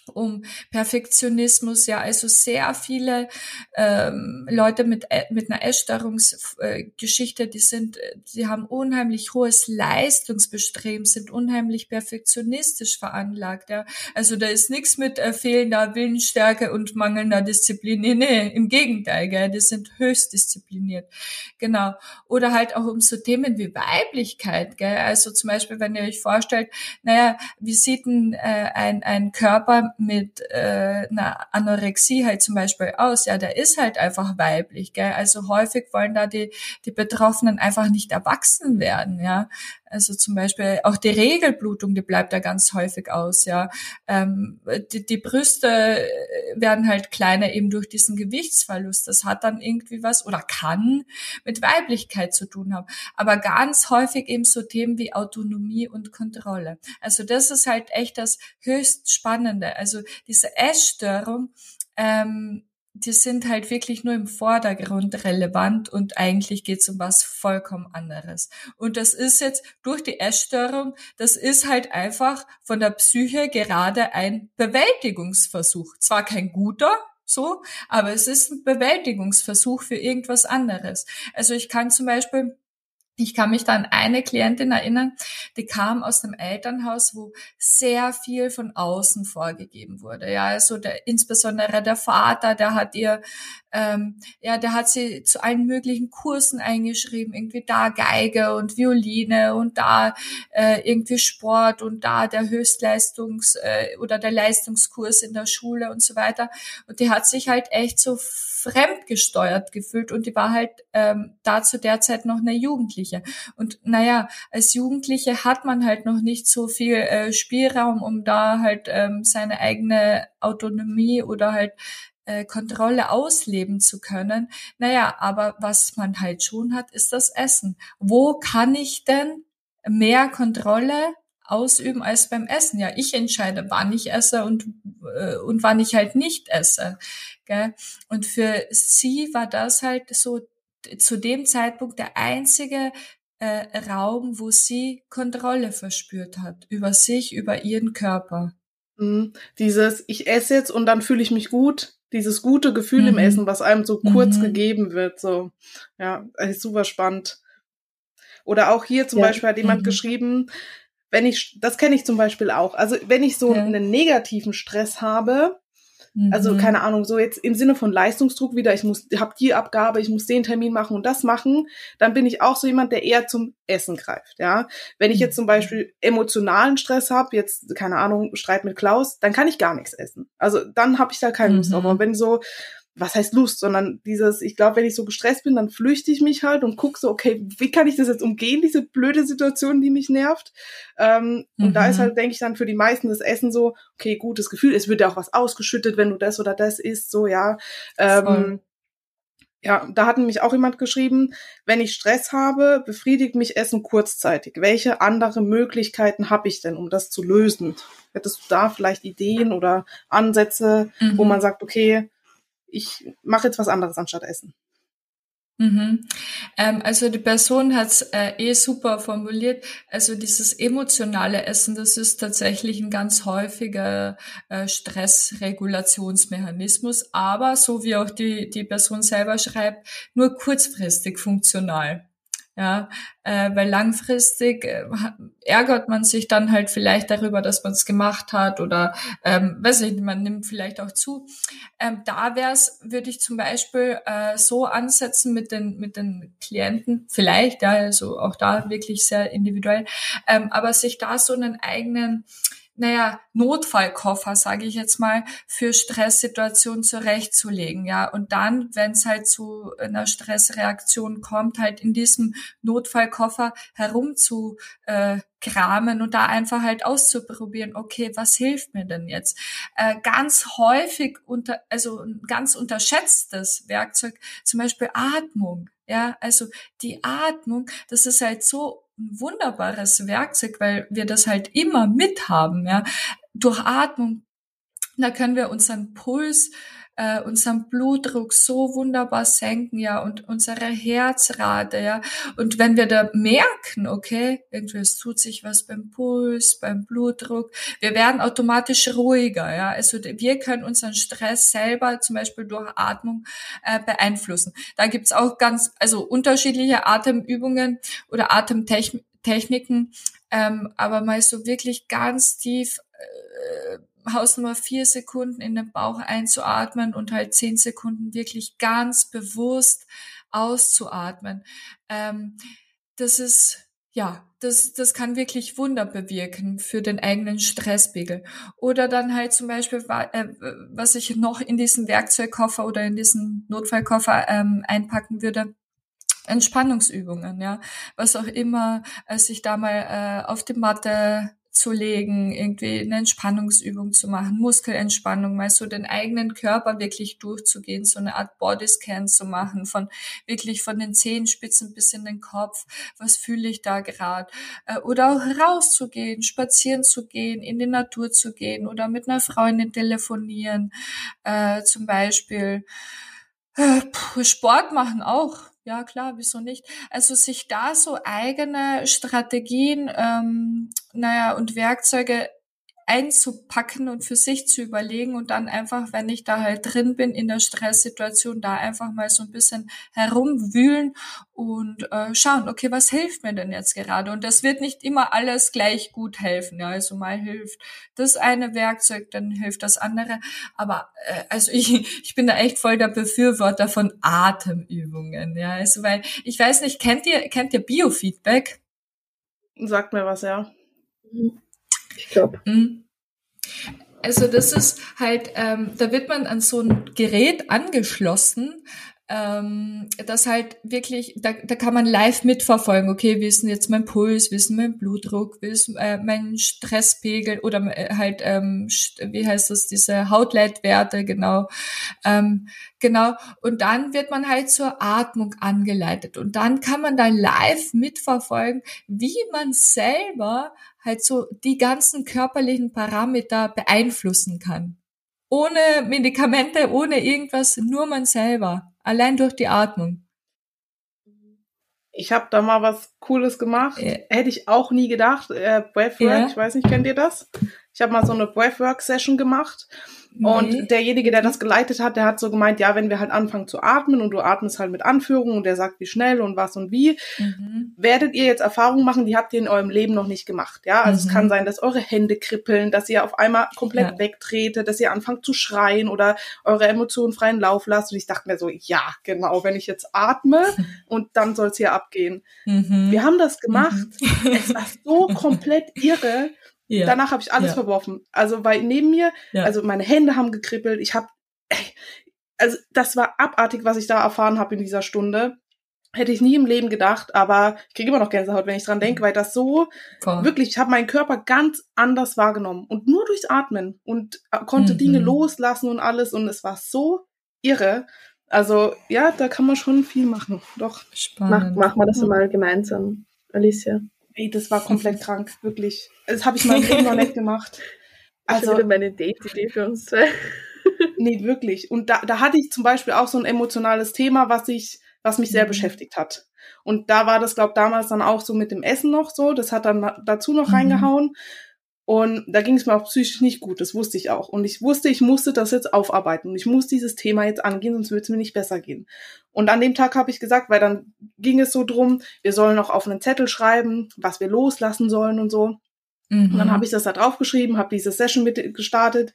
um Perfektionismus, ja, also sehr viele ähm, Leute mit, äh, mit einer Essstörungsgeschichte, äh, die sind, die haben unheimlich hohes Leistungsbestreben, sind unheimlich perfektionistisch veranlagt, ja. Also da ist nichts mit äh, fehlender Willensstärke und mangelnder Disziplin. Nee, nee, im Gegenteil, gell, die sind höchst diszipliniert. Genau. Oder halt auch um so Themen wie Weiblichkeit, gell. Also zum Beispiel, wenn ihr euch vorstellt, naja, wie sieht denn äh, ein, ein Körper mit äh, einer Anorexie halt zum Beispiel aus? Ja, der ist halt einfach weiblich, gell? Also häufig wollen da die, die Betroffenen einfach nicht erwachsen werden, ja. Also zum Beispiel auch die Regelblutung, die bleibt da ganz häufig aus, ja. Ähm, die, die Brüste werden halt kleiner eben durch diesen Gewichtsverlust. Das hat dann irgendwie was oder kann mit Weiblichkeit zu tun haben. Aber ganz häufig eben so Themen wie Autonomie und Kontrolle. Also das ist halt echt das höchst Spannende. Also diese Essstörung ähm, die sind halt wirklich nur im Vordergrund relevant und eigentlich geht es um was vollkommen anderes. Und das ist jetzt durch die Essstörung, das ist halt einfach von der Psyche gerade ein Bewältigungsversuch. Zwar kein guter, so, aber es ist ein Bewältigungsversuch für irgendwas anderes. Also ich kann zum Beispiel ich kann mich da an eine Klientin erinnern, die kam aus einem Elternhaus, wo sehr viel von außen vorgegeben wurde. Ja, also der, insbesondere der Vater, der hat ihr, ähm, ja, der hat sie zu allen möglichen Kursen eingeschrieben, irgendwie da Geige und Violine und da äh, irgendwie Sport und da der Höchstleistungs- äh, oder der Leistungskurs in der Schule und so weiter. Und die hat sich halt echt so fremdgesteuert gefühlt und die war halt ähm, da zu der Zeit noch eine Jugendliche. Und naja, als Jugendliche hat man halt noch nicht so viel äh, Spielraum, um da halt ähm, seine eigene Autonomie oder halt äh, Kontrolle ausleben zu können. Naja, aber was man halt schon hat, ist das Essen. Wo kann ich denn mehr Kontrolle ausüben als beim Essen. Ja, ich entscheide, wann ich esse und, äh, und wann ich halt nicht esse. Gell? Und für sie war das halt so zu dem Zeitpunkt der einzige äh, Raum, wo sie Kontrolle verspürt hat über sich, über ihren Körper. Mhm. Dieses, ich esse jetzt und dann fühle ich mich gut, dieses gute Gefühl mhm. im Essen, was einem so kurz mhm. gegeben wird, so, ja, super spannend. Oder auch hier zum ja. Beispiel hat jemand mhm. geschrieben, wenn ich, das kenne ich zum Beispiel auch. Also wenn ich so ja. einen negativen Stress habe, also mhm. keine Ahnung, so jetzt im Sinne von Leistungsdruck wieder, ich muss, hab die Abgabe, ich muss den Termin machen und das machen, dann bin ich auch so jemand, der eher zum Essen greift, ja. Wenn ich jetzt zum mhm. Beispiel emotionalen Stress habe, jetzt keine Ahnung, Streit mit Klaus, dann kann ich gar nichts essen. Also dann habe ich da keine Lust mhm. drauf. Aber wenn so was heißt Lust, sondern dieses, ich glaube, wenn ich so gestresst bin, dann flüchte ich mich halt und gucke so, okay, wie kann ich das jetzt umgehen, diese blöde Situation, die mich nervt. Ähm, mhm. Und da ist mhm. halt, denke ich, dann für die meisten das Essen so, okay, gutes Gefühl, es wird ja auch was ausgeschüttet, wenn du das oder das isst, so, ja. Ähm, ja, da hat nämlich auch jemand geschrieben, wenn ich Stress habe, befriedigt mich Essen kurzzeitig. Welche andere Möglichkeiten habe ich denn, um das zu lösen? Hättest du da vielleicht Ideen oder Ansätze, mhm. wo man sagt, okay, ich mache jetzt was anderes anstatt Essen. Mhm. Ähm, also die Person hat es äh, eh super formuliert. Also dieses emotionale Essen, das ist tatsächlich ein ganz häufiger äh, Stressregulationsmechanismus, aber so wie auch die, die Person selber schreibt, nur kurzfristig funktional. Ja, äh, weil langfristig äh, ärgert man sich dann halt vielleicht darüber, dass man es gemacht hat oder ähm, weiß ich, man nimmt vielleicht auch zu. Ähm, da wär's, würde ich zum Beispiel äh, so ansetzen mit den mit den Klienten, vielleicht, ja, also auch da wirklich sehr individuell, ähm, aber sich da so einen eigenen naja, Notfallkoffer, sage ich jetzt mal, für Stresssituationen zurechtzulegen, ja. Und dann, wenn es halt zu einer Stressreaktion kommt, halt in diesem Notfallkoffer herumzu äh, und da einfach halt auszuprobieren, okay, was hilft mir denn jetzt? Äh, ganz häufig unter, also ganz unterschätztes Werkzeug, zum Beispiel Atmung. Ja, also die Atmung, das ist halt so ein wunderbares Werkzeug, weil wir das halt immer mit haben, ja. Durch Atmung, da können wir unseren Puls äh, unseren Blutdruck so wunderbar senken, ja, und unsere Herzrate, ja. Und wenn wir da merken, okay, irgendwie es tut sich was beim Puls, beim Blutdruck, wir werden automatisch ruhiger, ja. Also wir können unseren Stress selber zum Beispiel durch Atmung äh, beeinflussen. Da gibt's auch ganz, also unterschiedliche Atemübungen oder Atemtechniken, ähm, aber mal so wirklich ganz tief äh, Hausnummer vier Sekunden in den Bauch einzuatmen und halt zehn Sekunden wirklich ganz bewusst auszuatmen. Ähm, das ist ja, das, das kann wirklich Wunder bewirken für den eigenen Stresspegel. Oder dann halt zum Beispiel, äh, was ich noch in diesen Werkzeugkoffer oder in diesen Notfallkoffer ähm, einpacken würde, Entspannungsübungen, ja, was auch immer, als ich da mal äh, auf die Matte zu legen, irgendwie eine Entspannungsübung zu machen, Muskelentspannung, mal so den eigenen Körper wirklich durchzugehen, so eine Art Bodyscan zu machen, von wirklich von den Zehenspitzen bis in den Kopf, was fühle ich da gerade? Äh, oder auch rauszugehen, spazieren zu gehen, in die Natur zu gehen oder mit einer Freundin telefonieren, äh, zum Beispiel. Äh, Sport machen auch ja klar, wieso nicht? Also sich da so eigene Strategien, ähm, naja, und Werkzeuge einzupacken und für sich zu überlegen und dann einfach, wenn ich da halt drin bin in der Stresssituation, da einfach mal so ein bisschen herumwühlen und äh, schauen, okay, was hilft mir denn jetzt gerade? Und das wird nicht immer alles gleich gut helfen. Ja, also mal hilft das eine Werkzeug, dann hilft das andere. Aber äh, also ich, ich bin da echt voll der Befürworter von Atemübungen. Ja, also weil ich weiß nicht, kennt ihr kennt ihr Biofeedback? Sagt mir was, ja. Mhm. Ich glaube. Mhm. Also das ist halt, ähm, da wird man an so ein Gerät angeschlossen, ähm, das halt wirklich, da, da kann man live mitverfolgen, okay, wie ist denn jetzt mein Puls, wie ist denn mein Blutdruck, wie ist äh, mein Stresspegel oder äh, halt, ähm, wie heißt das, diese Hautleitwerte, genau. Ähm, genau. Und dann wird man halt zur Atmung angeleitet und dann kann man da live mitverfolgen, wie man selber halt so die ganzen körperlichen Parameter beeinflussen kann. Ohne Medikamente, ohne irgendwas, nur man selber. Allein durch die Atmung. Ich habe da mal was Cooles gemacht. Ja. Hätte ich auch nie gedacht. Äh, Breathwork, ja. ich weiß nicht, kennt ihr das? Ich habe mal so eine Breathwork-Session gemacht und derjenige, der das geleitet hat, der hat so gemeint, ja, wenn wir halt anfangen zu atmen und du atmest halt mit Anführung und der sagt, wie schnell und was und wie, mhm. werdet ihr jetzt Erfahrungen machen, die habt ihr in eurem Leben noch nicht gemacht. Ja, also mhm. es kann mhm. sein, dass eure Hände kribbeln, dass ihr auf einmal komplett ja. wegtretet, dass ihr anfangt zu schreien oder eure Emotionen freien Lauf lasst. Und ich dachte mir so, ja, genau, wenn ich jetzt atme und dann soll es hier abgehen. Mhm. Wir haben das gemacht. Mhm. Es war so komplett irre. Ja. Danach habe ich alles ja. verworfen. Also weil neben mir, ja. also meine Hände haben gekribbelt. Ich habe, also das war abartig, was ich da erfahren habe in dieser Stunde. Hätte ich nie im Leben gedacht, aber ich kriege immer noch Gänsehaut, wenn ich dran denke, weil das so Voll. wirklich, ich habe meinen Körper ganz anders wahrgenommen und nur durchs Atmen und äh, konnte mhm. Dinge loslassen und alles und es war so irre. Also ja, da kann man schon viel machen. Doch. Spannend. Mach, machen wir das mal gemeinsam, Alicia. Ey, das war komplett krank, wirklich. Das habe ich mal Leben noch nicht gemacht. Also wieder meine Date-Idee für uns zwei. nee, wirklich. Und da, da hatte ich zum Beispiel auch so ein emotionales Thema, was ich, was mich sehr mhm. beschäftigt hat. Und da war das, glaube damals dann auch so mit dem Essen noch so. Das hat dann dazu noch mhm. reingehauen. Und da ging es mir auch psychisch nicht gut, das wusste ich auch. Und ich wusste, ich musste das jetzt aufarbeiten und ich muss dieses Thema jetzt angehen, sonst würde es mir nicht besser gehen. Und an dem Tag habe ich gesagt, weil dann ging es so drum, wir sollen noch auf einen Zettel schreiben, was wir loslassen sollen und so. Mhm. Und dann habe ich das da draufgeschrieben, habe diese Session mit gestartet.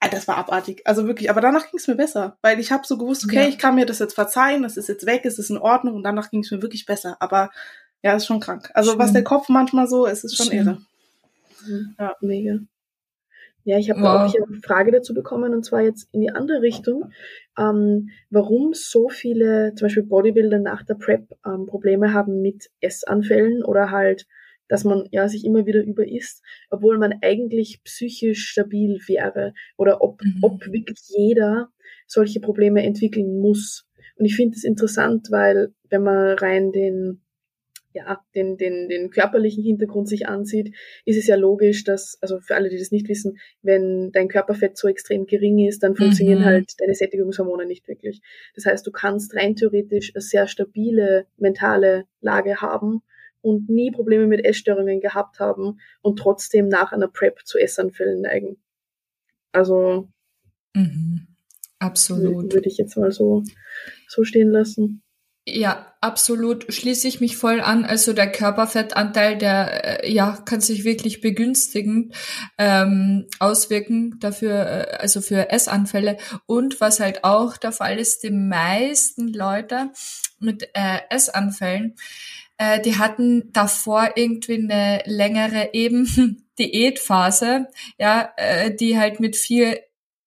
Ah, das war abartig, also wirklich. Aber danach ging es mir besser, weil ich habe so gewusst, okay, ja. ich kann mir das jetzt verzeihen, das ist jetzt weg, es ist in Ordnung und danach ging es mir wirklich besser. Aber ja, ist schon krank. Also Schön. was der Kopf manchmal so ist, ist schon Schön. irre. Ja, mega. Ja, ich habe wow. auch hier eine Frage dazu bekommen und zwar jetzt in die andere Richtung, ähm, warum so viele, zum Beispiel Bodybuilder nach der Prep ähm, Probleme haben mit Essanfällen oder halt, dass man ja sich immer wieder überisst, obwohl man eigentlich psychisch stabil wäre oder ob, mhm. ob wirklich jeder solche Probleme entwickeln muss. Und ich finde es interessant, weil wenn man rein den ja, den, den, den körperlichen Hintergrund sich ansieht, ist es ja logisch, dass, also für alle, die das nicht wissen, wenn dein Körperfett so extrem gering ist, dann funktionieren mhm. halt deine Sättigungshormone nicht wirklich. Das heißt, du kannst rein theoretisch eine sehr stabile mentale Lage haben und nie Probleme mit Essstörungen gehabt haben und trotzdem nach einer Prep zu Essanfällen neigen. Also, mhm. absolut. Würde ich jetzt mal so, so stehen lassen. Ja, absolut. Schließe ich mich voll an. Also der Körperfettanteil, der äh, ja kann sich wirklich begünstigend ähm, auswirken dafür, äh, also für Essanfälle. Und was halt auch der Fall ist, die meisten Leute mit äh, Essanfällen, äh, die hatten davor irgendwie eine längere eben Diätphase, ja, äh, die halt mit viel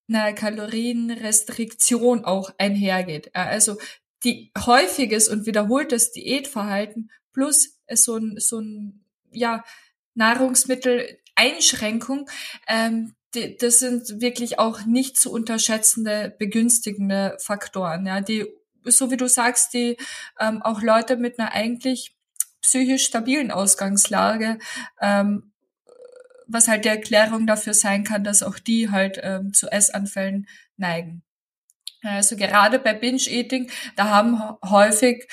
einer Kalorienrestriktion auch einhergeht. Also die häufiges und wiederholtes Diätverhalten plus so ein, so ein ja, Nahrungsmitteleinschränkung, ähm, die, das sind wirklich auch nicht zu unterschätzende begünstigende Faktoren, ja, die, so wie du sagst, die ähm, auch Leute mit einer eigentlich psychisch stabilen Ausgangslage ähm, was halt die Erklärung dafür sein kann, dass auch die halt ähm, zu Essanfällen neigen. Also gerade bei Binge-Eating, da haben häufig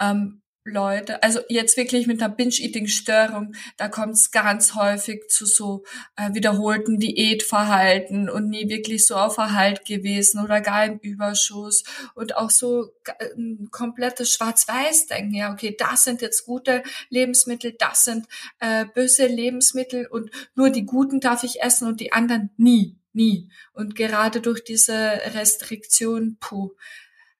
ähm, Leute, also jetzt wirklich mit einer Binge-Eating-Störung, da kommt es ganz häufig zu so äh, wiederholten Diätverhalten und nie wirklich so auf Erhalt gewesen oder gar im Überschuss und auch so ein komplettes Schwarz-Weiß-Denken. Ja, okay, das sind jetzt gute Lebensmittel, das sind äh, böse Lebensmittel und nur die guten darf ich essen und die anderen nie nie. Und gerade durch diese Restriktion, puh,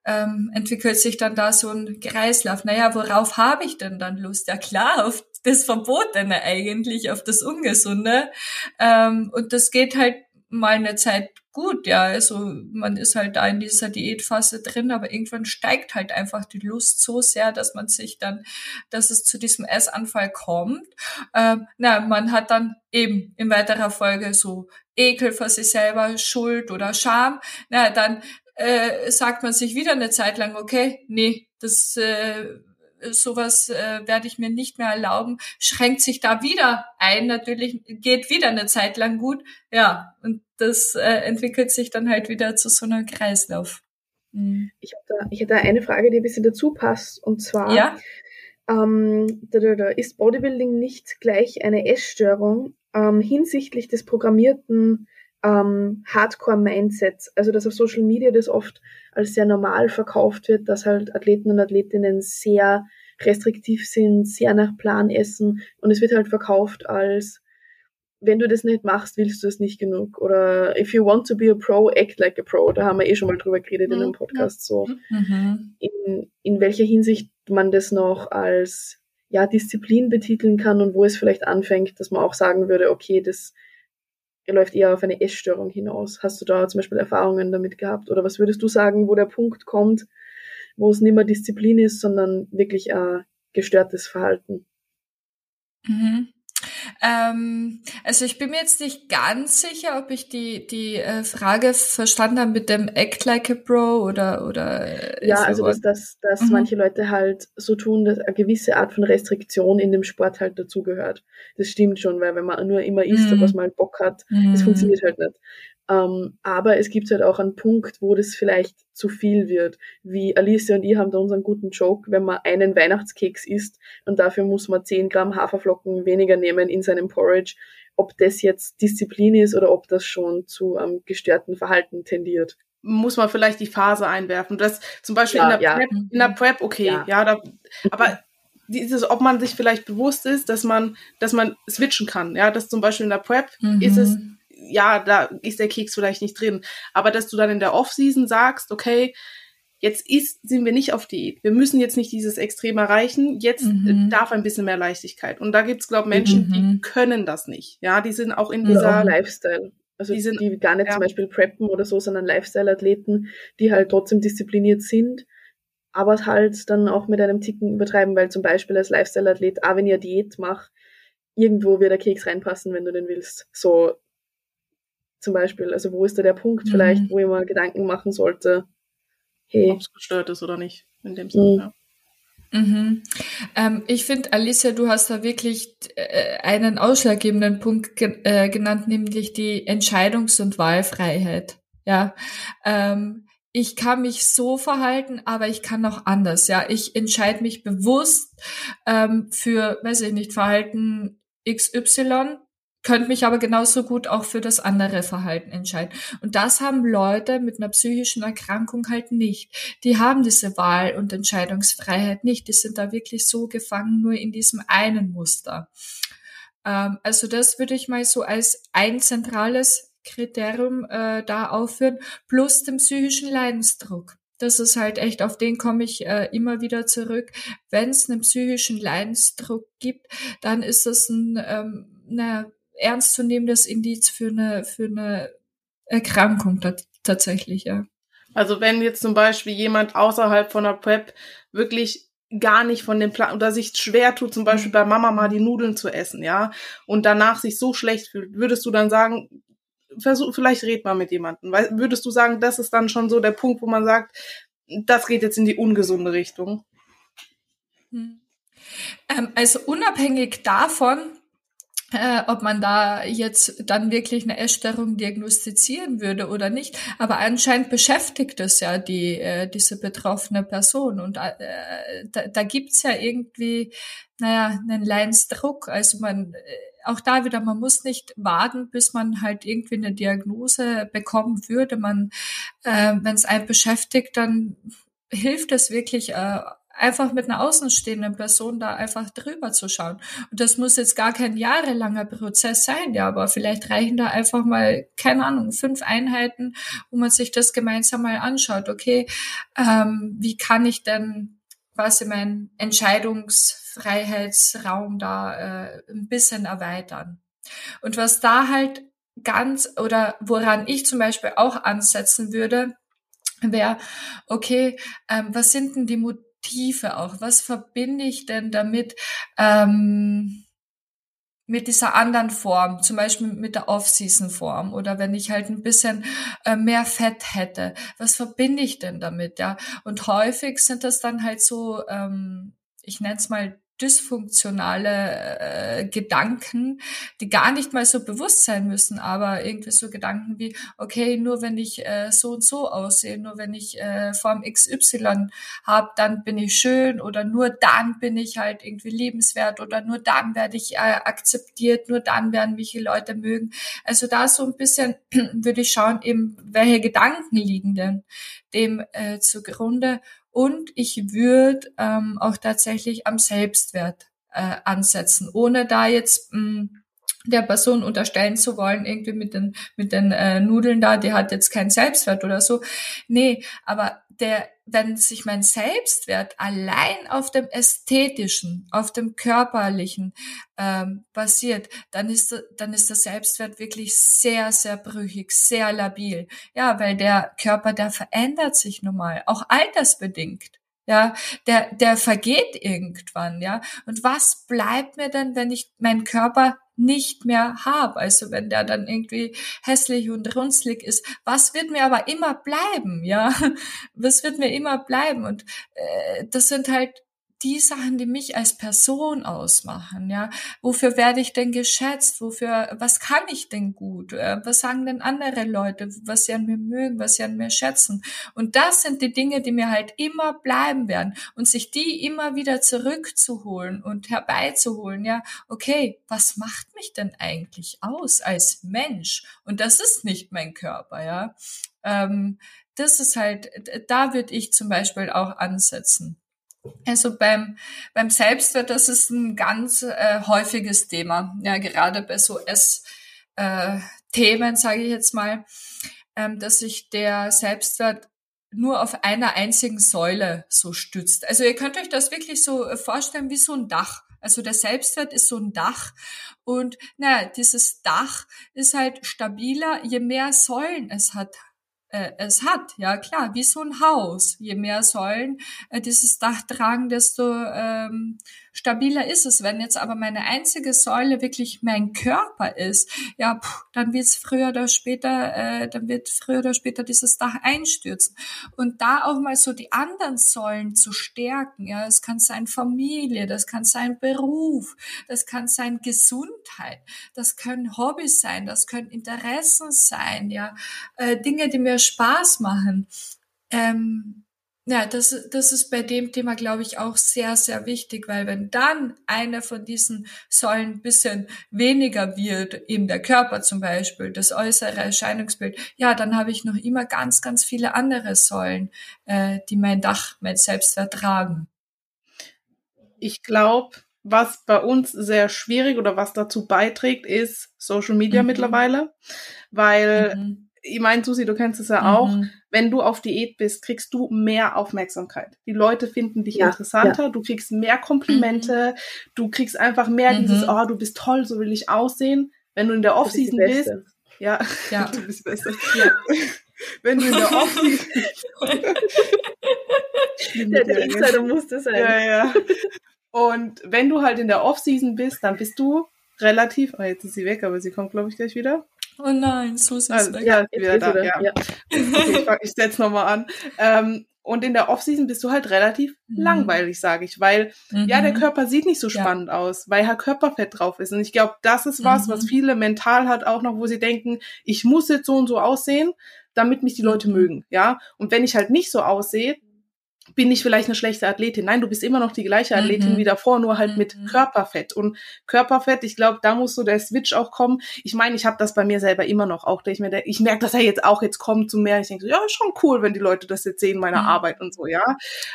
ähm, entwickelt sich dann da so ein Kreislauf. Naja, worauf habe ich denn dann Lust? Ja klar, auf das Verbotene eigentlich, auf das Ungesunde. Ähm, und das geht halt mal eine Zeit gut, ja. Also man ist halt da in dieser Diätphase drin, aber irgendwann steigt halt einfach die Lust so sehr, dass man sich dann, dass es zu diesem Essanfall kommt. Ähm, na, man hat dann eben in weiterer Folge so Ekel vor sich selber, Schuld oder Scham. Na, dann äh, sagt man sich wieder eine Zeit lang, okay, nee, das äh, sowas äh, werde ich mir nicht mehr erlauben, schränkt sich da wieder ein, natürlich geht wieder eine Zeit lang gut, ja, und das äh, entwickelt sich dann halt wieder zu so einem Kreislauf. Mhm. Ich habe da, ich hab da eine Frage, die ein bisschen dazu passt, und zwar, ja? ähm, da, da, da, ist Bodybuilding nicht gleich eine Essstörung, ähm, hinsichtlich des programmierten ähm, Hardcore-Mindsets. Also dass auf Social Media das oft als sehr normal verkauft wird, dass halt Athleten und Athletinnen sehr restriktiv sind, sehr nach Plan essen und es wird halt verkauft als wenn du das nicht machst, willst du es nicht genug. Oder if you want to be a pro, act like a pro. Da haben wir eh schon mal drüber geredet mhm. in einem Podcast. So mhm. in, in welcher Hinsicht man das noch als ja, Disziplin betiteln kann und wo es vielleicht anfängt, dass man auch sagen würde, okay, das läuft eher auf eine Essstörung hinaus. Hast du da zum Beispiel Erfahrungen damit gehabt? Oder was würdest du sagen, wo der Punkt kommt, wo es nicht mehr Disziplin ist, sondern wirklich ein gestörtes Verhalten? Mhm. Ähm, also ich bin mir jetzt nicht ganz sicher, ob ich die, die äh, Frage verstanden habe mit dem Act like a Bro oder oder Ja, also dass, dass, dass mhm. manche Leute halt so tun, dass eine gewisse Art von Restriktion in dem Sport halt dazugehört. Das stimmt schon, weil wenn man nur immer isst, mhm. was man halt Bock hat, mhm. das funktioniert halt nicht. Ähm, aber es gibt halt auch einen Punkt, wo das vielleicht zu viel wird. Wie Alicia und ich haben da unseren guten Joke, wenn man einen Weihnachtskeks isst und dafür muss man 10 Gramm Haferflocken weniger nehmen in seinem Porridge, ob das jetzt Disziplin ist oder ob das schon zu einem ähm, gestörten Verhalten tendiert muss man vielleicht die Phase einwerfen. Das zum Beispiel ja, in, der ja. Prep, in der Prep, okay, ja, ja da, aber dieses, ob man sich vielleicht bewusst ist, dass man, dass man switchen kann, ja, dass zum Beispiel in der Prep mhm. ist es ja, da ist der Keks vielleicht nicht drin. Aber dass du dann in der Off-Season sagst, okay, jetzt ist, sind wir nicht auf Diät. Wir müssen jetzt nicht dieses Extrem erreichen. Jetzt mhm. darf ein bisschen mehr Leichtigkeit. Und da gibt's, glaube Menschen, mhm. die können das nicht. Ja, die sind auch in dieser auch Lifestyle. Also die, sind, die gar nicht ja. zum Beispiel preppen oder so, sondern Lifestyle-Athleten, die halt trotzdem diszipliniert sind, aber halt dann auch mit einem Ticken übertreiben, weil zum Beispiel als Lifestyle-Athlet, auch wenn ihr Diät macht, irgendwo wird der Keks reinpassen, wenn du den willst. So, zum Beispiel? Also wo ist da der Punkt mhm. vielleicht, wo ich mal Gedanken machen sollte, hey. Ob es gestört ist oder nicht, in dem Sinne, mhm. ja. Mhm. Ähm, ich finde, Alicia, du hast da wirklich äh, einen ausschlaggebenden Punkt ge äh, genannt, nämlich die Entscheidungs- und Wahlfreiheit. Ja, ähm, ich kann mich so verhalten, aber ich kann auch anders. Ja, ich entscheide mich bewusst ähm, für, weiß ich nicht, Verhalten XY könnte mich aber genauso gut auch für das andere Verhalten entscheiden. Und das haben Leute mit einer psychischen Erkrankung halt nicht. Die haben diese Wahl- und Entscheidungsfreiheit nicht. Die sind da wirklich so gefangen nur in diesem einen Muster. Ähm, also das würde ich mal so als ein zentrales Kriterium äh, da aufführen, plus dem psychischen Leidensdruck. Das ist halt echt, auf den komme ich äh, immer wieder zurück. Wenn es einen psychischen Leidensdruck gibt, dann ist das ein, ähm, eine ernstzunehmendes Indiz für eine, für eine Erkrankung tatsächlich, ja. Also wenn jetzt zum Beispiel jemand außerhalb von der Prep wirklich gar nicht von dem Plan oder sich schwer tut, zum Beispiel bei Mama mal die Nudeln zu essen, ja, und danach sich so schlecht fühlt, würdest du dann sagen, versuch, vielleicht red mal mit jemandem, weil würdest du sagen, das ist dann schon so der Punkt, wo man sagt, das geht jetzt in die ungesunde Richtung? Hm. Ähm, also unabhängig davon, äh, ob man da jetzt dann wirklich eine Essstörung diagnostizieren würde oder nicht. Aber anscheinend beschäftigt es ja die, äh, diese betroffene Person. Und äh, da, da gibt's ja irgendwie, naja, einen Leidensdruck. Also man, äh, auch da wieder, man muss nicht warten, bis man halt irgendwie eine Diagnose bekommen würde. Man, äh, wenn es einen beschäftigt, dann hilft es wirklich, äh, einfach mit einer außenstehenden Person da einfach drüber zu schauen. Und das muss jetzt gar kein jahrelanger Prozess sein, ja, aber vielleicht reichen da einfach mal, keine Ahnung, fünf Einheiten, wo man sich das gemeinsam mal anschaut. Okay, ähm, wie kann ich denn quasi meinen Entscheidungsfreiheitsraum da äh, ein bisschen erweitern? Und was da halt ganz oder woran ich zum Beispiel auch ansetzen würde, wäre, okay, ähm, was sind denn die Tiefe auch. Was verbinde ich denn damit? Ähm, mit dieser anderen Form, zum Beispiel mit der Off-Season-Form oder wenn ich halt ein bisschen äh, mehr Fett hätte, was verbinde ich denn damit, ja? Und häufig sind das dann halt so, ähm, ich nenne es mal dysfunktionale äh, Gedanken, die gar nicht mal so bewusst sein müssen, aber irgendwie so Gedanken wie, okay, nur wenn ich äh, so und so aussehe, nur wenn ich äh, Form XY habe, dann bin ich schön oder nur dann bin ich halt irgendwie liebenswert oder nur dann werde ich äh, akzeptiert, nur dann werden mich die Leute mögen. Also da so ein bisschen würde ich schauen, eben welche Gedanken liegen denn dem äh, zugrunde und ich würde ähm, auch tatsächlich am Selbstwert äh, ansetzen, ohne da jetzt mh, hm, der Person unterstellen zu wollen, irgendwie mit den, mit den äh, Nudeln da, die hat jetzt keinen Selbstwert oder so. Nee, aber der, wenn sich mein Selbstwert allein auf dem Ästhetischen, auf dem Körperlichen ähm, basiert, dann ist, dann ist der Selbstwert wirklich sehr, sehr brüchig, sehr labil. Ja, weil der Körper, der verändert sich nun mal, auch altersbedingt ja, der, der vergeht irgendwann, ja. Und was bleibt mir denn, wenn ich meinen Körper nicht mehr habe? Also wenn der dann irgendwie hässlich und runzlig ist, was wird mir aber immer bleiben, ja? Was wird mir immer bleiben? Und äh, das sind halt die Sachen, die mich als Person ausmachen, ja. Wofür werde ich denn geschätzt? Wofür, was kann ich denn gut? Äh, was sagen denn andere Leute, was sie an mir mögen, was sie an mir schätzen? Und das sind die Dinge, die mir halt immer bleiben werden. Und sich die immer wieder zurückzuholen und herbeizuholen, ja. Okay, was macht mich denn eigentlich aus als Mensch? Und das ist nicht mein Körper, ja. Ähm, das ist halt, da würde ich zum Beispiel auch ansetzen. Also beim, beim Selbstwert, das ist ein ganz äh, häufiges Thema. Ja, gerade bei so S-Themen, äh, sage ich jetzt mal, ähm, dass sich der Selbstwert nur auf einer einzigen Säule so stützt. Also ihr könnt euch das wirklich so äh, vorstellen wie so ein Dach. Also der Selbstwert ist so ein Dach und naja, dieses Dach ist halt stabiler, je mehr Säulen es hat, äh, es hat. Ja klar, wie so ein Haus. Je mehr Säulen äh, dieses Dach tragen, desto ähm, stabiler ist es. Wenn jetzt aber meine einzige Säule wirklich mein Körper ist, ja, puh, dann wird es früher oder später, äh, dann wird früher oder später dieses Dach einstürzen. Und da auch mal so die anderen Säulen zu stärken, ja, es kann sein Familie, das kann sein Beruf, das kann sein Gesundheit, das können Hobbys sein, das können Interessen sein, ja, äh, Dinge, die mir Spaß machen. Ähm, ja, das, das ist bei dem Thema, glaube ich, auch sehr, sehr wichtig, weil wenn dann eine von diesen Säulen ein bisschen weniger wird, eben der Körper zum Beispiel, das äußere Erscheinungsbild, ja, dann habe ich noch immer ganz, ganz viele andere Säulen, äh, die mein Dach, mein Selbstwert tragen. Ich glaube, was bei uns sehr schwierig oder was dazu beiträgt, ist Social Media mhm. mittlerweile, weil mhm ich meine, Susi, du kennst es ja mhm. auch, wenn du auf Diät bist, kriegst du mehr Aufmerksamkeit. Die Leute finden dich ja, interessanter, ja. du kriegst mehr Komplimente, mhm. du kriegst einfach mehr mhm. dieses, oh, du bist toll, so will ich aussehen. Wenn du in der Offseason bist, ja, ja, du bist besser. Ja. wenn du in der Offseason ja, der Insider musste sein. Ja, ja. Und wenn du halt in der Offseason bist, dann bist du relativ, oh, jetzt ist sie weg, aber sie kommt, glaube ich, gleich wieder. Oh nein, Susi ist also, weg. Ja, wieder da, ja. ja. Okay, ich, ich setze nochmal an. Ähm, und in der Offseason bist du halt relativ mhm. langweilig, sage ich, weil mhm. ja der Körper sieht nicht so spannend ja. aus, weil halt Körperfett drauf ist. Und ich glaube, das ist was, mhm. was viele mental hat auch noch, wo sie denken, ich muss jetzt so und so aussehen, damit mich die Leute mhm. mögen, ja. Und wenn ich halt nicht so aussehe, bin ich vielleicht eine schlechte Athletin. Nein, du bist immer noch die gleiche Athletin mhm. wie davor, nur halt mhm. mit Körperfett. Und Körperfett, ich glaube, da muss so der Switch auch kommen. Ich meine, ich habe das bei mir selber immer noch auch. Ich, mir, ich merke, dass er jetzt auch jetzt kommt zu mehr. Ich denke so, ja, ist schon cool, wenn die Leute das jetzt sehen, meine mhm. Arbeit und so, ja.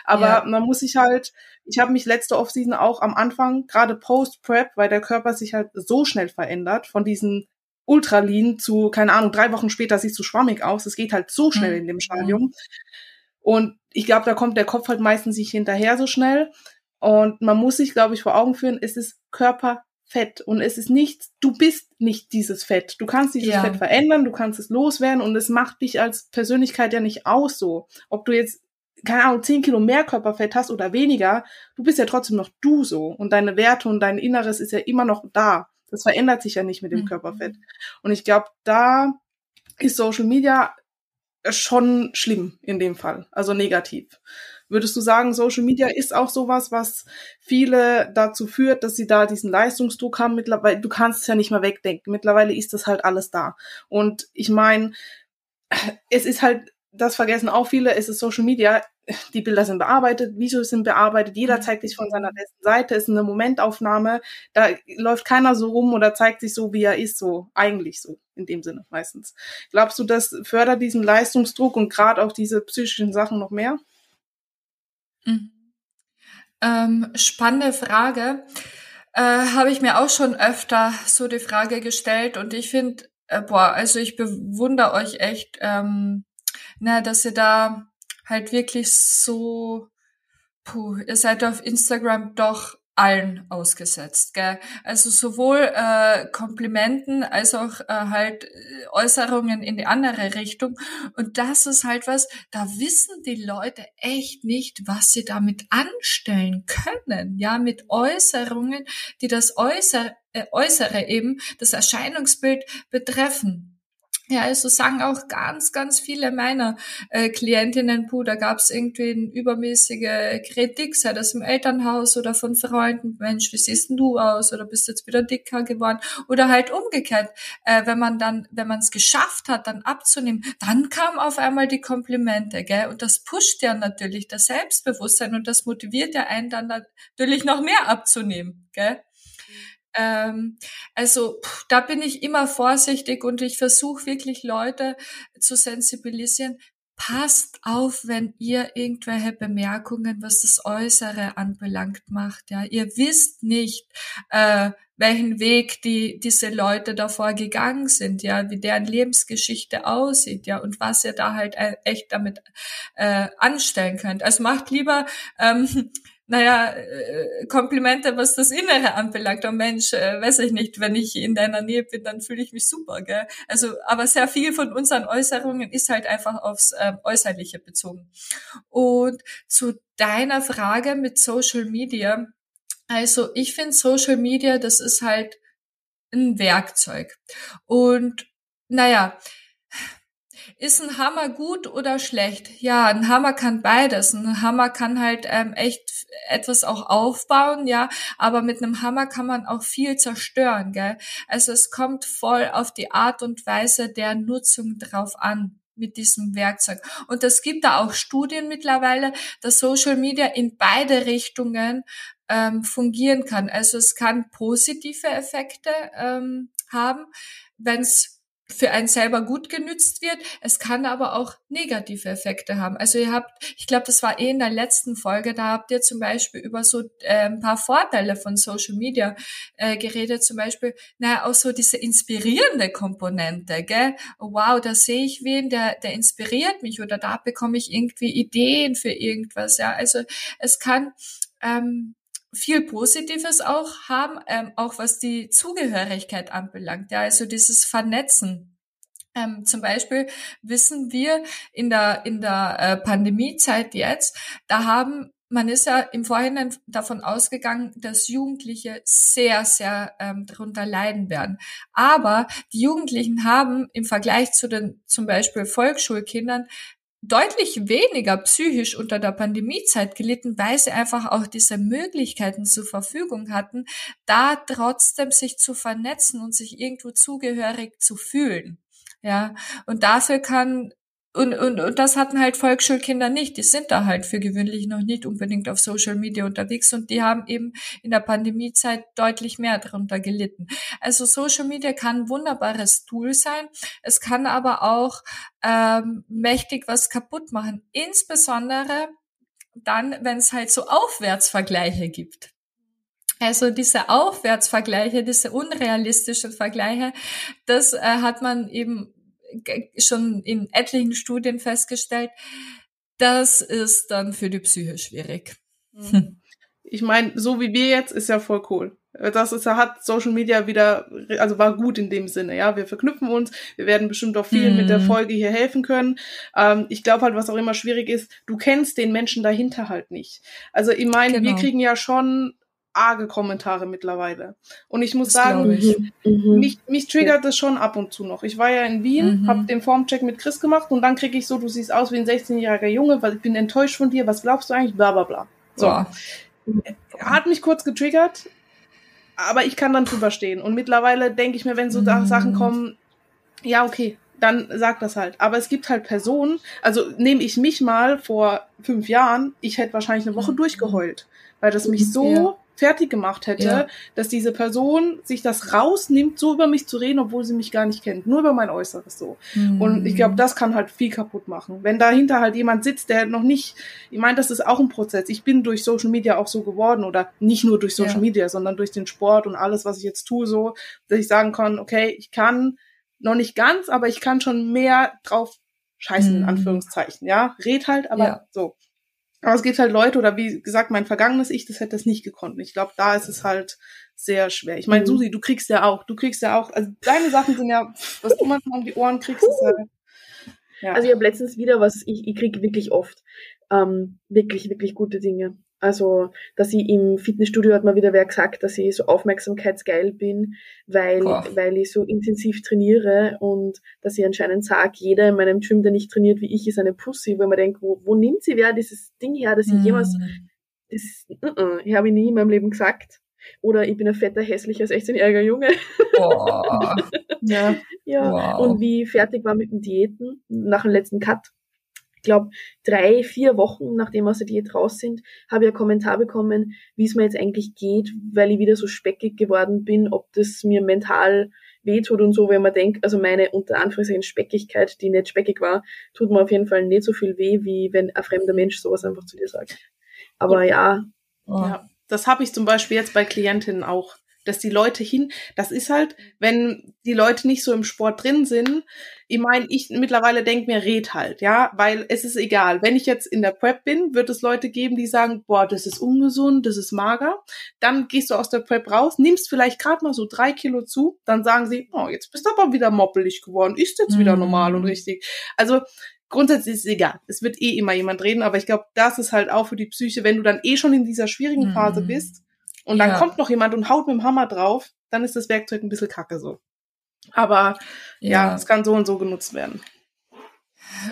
Aber ja. man muss sich halt, ich habe mich letzte Offseason auch am Anfang, gerade Post-Prep, weil der Körper sich halt so schnell verändert, von diesen Ultralin zu, keine Ahnung, drei Wochen später siehst du schwammig aus. Es geht halt so schnell mhm. in dem Stadium. Und ich glaube, da kommt der Kopf halt meistens nicht hinterher so schnell. Und man muss sich, glaube ich, vor Augen führen, es ist Körperfett und es ist nicht, du bist nicht dieses Fett. Du kannst dieses ja. Fett verändern, du kannst es loswerden und es macht dich als Persönlichkeit ja nicht aus so. Ob du jetzt, keine Ahnung, zehn Kilo mehr Körperfett hast oder weniger, du bist ja trotzdem noch du so und deine Werte und dein Inneres ist ja immer noch da. Das verändert sich ja nicht mit dem mhm. Körperfett. Und ich glaube, da ist Social Media schon schlimm in dem Fall, also negativ. Würdest du sagen, Social Media ist auch sowas, was viele dazu führt, dass sie da diesen Leistungsdruck haben mittlerweile? Du kannst es ja nicht mehr wegdenken. Mittlerweile ist das halt alles da. Und ich meine, es ist halt das vergessen auch viele, es ist Social Media, die Bilder sind bearbeitet, Videos sind bearbeitet, jeder mhm. zeigt sich von seiner besten Seite, ist eine Momentaufnahme, da läuft keiner so rum oder zeigt sich so, wie er ist, so eigentlich so in dem Sinne meistens. Glaubst du, das fördert diesen Leistungsdruck und gerade auch diese psychischen Sachen noch mehr? Mhm. Ähm, spannende Frage. Äh, Habe ich mir auch schon öfter so die Frage gestellt und ich finde, äh, boah, also ich bewundere euch echt. Ähm, na, dass ihr da halt wirklich so, puh, ihr seid auf Instagram doch allen ausgesetzt, gell? Also sowohl äh, Komplimenten als auch äh, halt äh, Äußerungen in die andere Richtung. Und das ist halt was, da wissen die Leute echt nicht, was sie damit anstellen können, ja, mit Äußerungen, die das Äußere, äh, Äußere eben, das Erscheinungsbild betreffen. Ja, also sagen auch ganz, ganz viele meiner äh, Klientinnen, puh, da gab es irgendwie eine übermäßige Kritik, sei das im Elternhaus oder von Freunden, Mensch, wie siehst denn du aus? Oder bist jetzt wieder dicker geworden? Oder halt umgekehrt, äh, wenn man dann, wenn man es geschafft hat, dann abzunehmen, dann kam auf einmal die Komplimente, gell, und das pusht ja natürlich das Selbstbewusstsein und das motiviert ja einen dann natürlich noch mehr abzunehmen, gell. Ähm, also pff, da bin ich immer vorsichtig und ich versuche wirklich Leute zu sensibilisieren. Passt auf, wenn ihr irgendwelche Bemerkungen, was das Äußere anbelangt, macht. Ja, ihr wisst nicht, äh, welchen Weg die diese Leute davor gegangen sind, ja, wie deren Lebensgeschichte aussieht, ja, und was ihr da halt äh, echt damit äh, anstellen könnt. Also macht lieber ähm, naja, äh, Komplimente, was das Innere anbelangt. Oh Mensch, äh, weiß ich nicht, wenn ich in deiner Nähe bin, dann fühle ich mich super, gell? Also, aber sehr viel von unseren Äußerungen ist halt einfach aufs äh, Äußerliche bezogen. Und zu deiner Frage mit Social Media. Also, ich finde Social Media, das ist halt ein Werkzeug. Und, naja, ist ein Hammer gut oder schlecht? Ja, ein Hammer kann beides. Ein Hammer kann halt ähm, echt etwas auch aufbauen, ja, aber mit einem Hammer kann man auch viel zerstören, gell? Also es kommt voll auf die Art und Weise der Nutzung drauf an mit diesem Werkzeug. Und es gibt da auch Studien mittlerweile, dass Social Media in beide Richtungen ähm, fungieren kann. Also es kann positive Effekte ähm, haben, wenn es für einen selber gut genützt wird. Es kann aber auch negative Effekte haben. Also ihr habt, ich glaube, das war eh in der letzten Folge, da habt ihr zum Beispiel über so äh, ein paar Vorteile von Social Media äh, geredet, zum Beispiel, naja, auch so diese inspirierende Komponente, gell? Wow, da sehe ich wen, der, der inspiriert mich oder da bekomme ich irgendwie Ideen für irgendwas, ja. Also es kann ähm, viel Positives auch haben, ähm, auch was die Zugehörigkeit anbelangt. Ja, also dieses Vernetzen. Ähm, zum Beispiel wissen wir in der in der äh, Pandemiezeit jetzt, da haben man ist ja im Vorhinein davon ausgegangen, dass Jugendliche sehr, sehr ähm, darunter leiden werden. Aber die Jugendlichen haben im Vergleich zu den zum Beispiel Volksschulkindern deutlich weniger psychisch unter der Pandemiezeit gelitten, weil sie einfach auch diese Möglichkeiten zur Verfügung hatten, da trotzdem sich zu vernetzen und sich irgendwo zugehörig zu fühlen. Ja, und dafür kann und, und, und das hatten halt Volksschulkinder nicht. Die sind da halt für gewöhnlich noch nicht unbedingt auf Social Media unterwegs und die haben eben in der Pandemiezeit deutlich mehr darunter gelitten. Also Social Media kann ein wunderbares Tool sein. Es kann aber auch ähm, mächtig was kaputt machen. Insbesondere dann, wenn es halt so Aufwärtsvergleiche gibt. Also diese Aufwärtsvergleiche, diese unrealistischen Vergleiche, das äh, hat man eben schon in etlichen Studien festgestellt, das ist dann für die Psyche schwierig. Mhm. Ich meine, so wie wir jetzt, ist ja voll cool. Das ist, hat Social Media wieder, also war gut in dem Sinne, ja. Wir verknüpfen uns, wir werden bestimmt auch vielen mm. mit der mhm. Folge hier helfen können. Ähm, ich glaube halt, was auch immer schwierig ist, du kennst den Menschen dahinter halt nicht. Also ich meine, genau. wir kriegen ja schon arge Kommentare mittlerweile. Und ich muss das sagen, ich. Mhm. mich, mich triggert ja. das schon ab und zu noch. Ich war ja in Wien, mhm. habe den Formcheck mit Chris gemacht und dann kriege ich so, du siehst aus wie ein 16-jähriger Junge, weil ich bin enttäuscht von dir, was glaubst du eigentlich, bla bla bla. So. Boah. Hat mich kurz getriggert, aber ich kann dann drüber stehen. Und mittlerweile denke ich mir, wenn so mhm. Sachen kommen, ja, okay, dann sag das halt. Aber es gibt halt Personen, also nehme ich mich mal vor fünf Jahren, ich hätte wahrscheinlich eine Woche mhm. durchgeheult, weil das mich so ja. Fertig gemacht hätte, ja. dass diese Person sich das rausnimmt, so über mich zu reden, obwohl sie mich gar nicht kennt, nur über mein Äußeres so. Mhm. Und ich glaube, das kann halt viel kaputt machen. Wenn dahinter halt jemand sitzt, der noch nicht, ich meine, das ist auch ein Prozess. Ich bin durch Social Media auch so geworden oder nicht nur durch Social ja. Media, sondern durch den Sport und alles, was ich jetzt tue, so, dass ich sagen kann, okay, ich kann noch nicht ganz, aber ich kann schon mehr drauf scheißen, in mhm. Anführungszeichen, ja. Red halt, aber ja. so. Aber es gibt halt Leute, oder wie gesagt, mein vergangenes Ich, das hätte das nicht gekonnt. Ich glaube, da ist es halt sehr schwer. Ich meine, mhm. Susi, du kriegst ja auch, du kriegst ja auch, also deine Sachen sind ja, was du manchmal um die Ohren kriegst, ist ja, ja. Also ich habe letztens wieder was, ich, ich kriege wirklich oft ähm, wirklich, wirklich gute Dinge. Also, dass ich im Fitnessstudio hat mal wieder wer gesagt, dass ich so aufmerksamkeitsgeil bin, weil, weil ich so intensiv trainiere und dass ich anscheinend sage, jeder in meinem Gym, der nicht trainiert wie ich, ist eine Pussy, weil man denkt, wo, wo nimmt sie wer dieses Ding her, dass ich mm. jemals, das, uh -uh, ich habe ich nie in meinem Leben gesagt. Oder ich bin ein fetter, hässlicher 16-jähriger Junge. Oh. ja. ja. Wow. Und wie fertig war mit den Diäten nach dem letzten Cut glaube, drei, vier Wochen, nachdem wir aus der Diät raus sind, habe ich einen Kommentar bekommen, wie es mir jetzt eigentlich geht, weil ich wieder so speckig geworden bin, ob das mir mental wehtut und so, wenn man denkt, also meine unter Anführungszeichen Speckigkeit, die nicht speckig war, tut mir auf jeden Fall nicht so viel weh, wie wenn ein fremder Mensch sowas einfach zu dir sagt. Aber ja. ja das habe ich zum Beispiel jetzt bei Klientinnen auch dass die Leute hin, das ist halt, wenn die Leute nicht so im Sport drin sind, ich meine, ich mittlerweile denke mir, red halt, ja, weil es ist egal. Wenn ich jetzt in der Prep bin, wird es Leute geben, die sagen, boah, das ist ungesund, das ist mager. Dann gehst du aus der Prep raus, nimmst vielleicht gerade mal so drei Kilo zu, dann sagen sie, oh, jetzt bist du aber wieder moppelig geworden, ist jetzt mhm. wieder normal und richtig. Also grundsätzlich ist es egal. Es wird eh immer jemand reden, aber ich glaube, das ist halt auch für die Psyche, wenn du dann eh schon in dieser schwierigen Phase mhm. bist, und dann ja. kommt noch jemand und haut mit dem Hammer drauf, dann ist das Werkzeug ein bisschen kacke so. Aber ja, ja es kann so und so genutzt werden.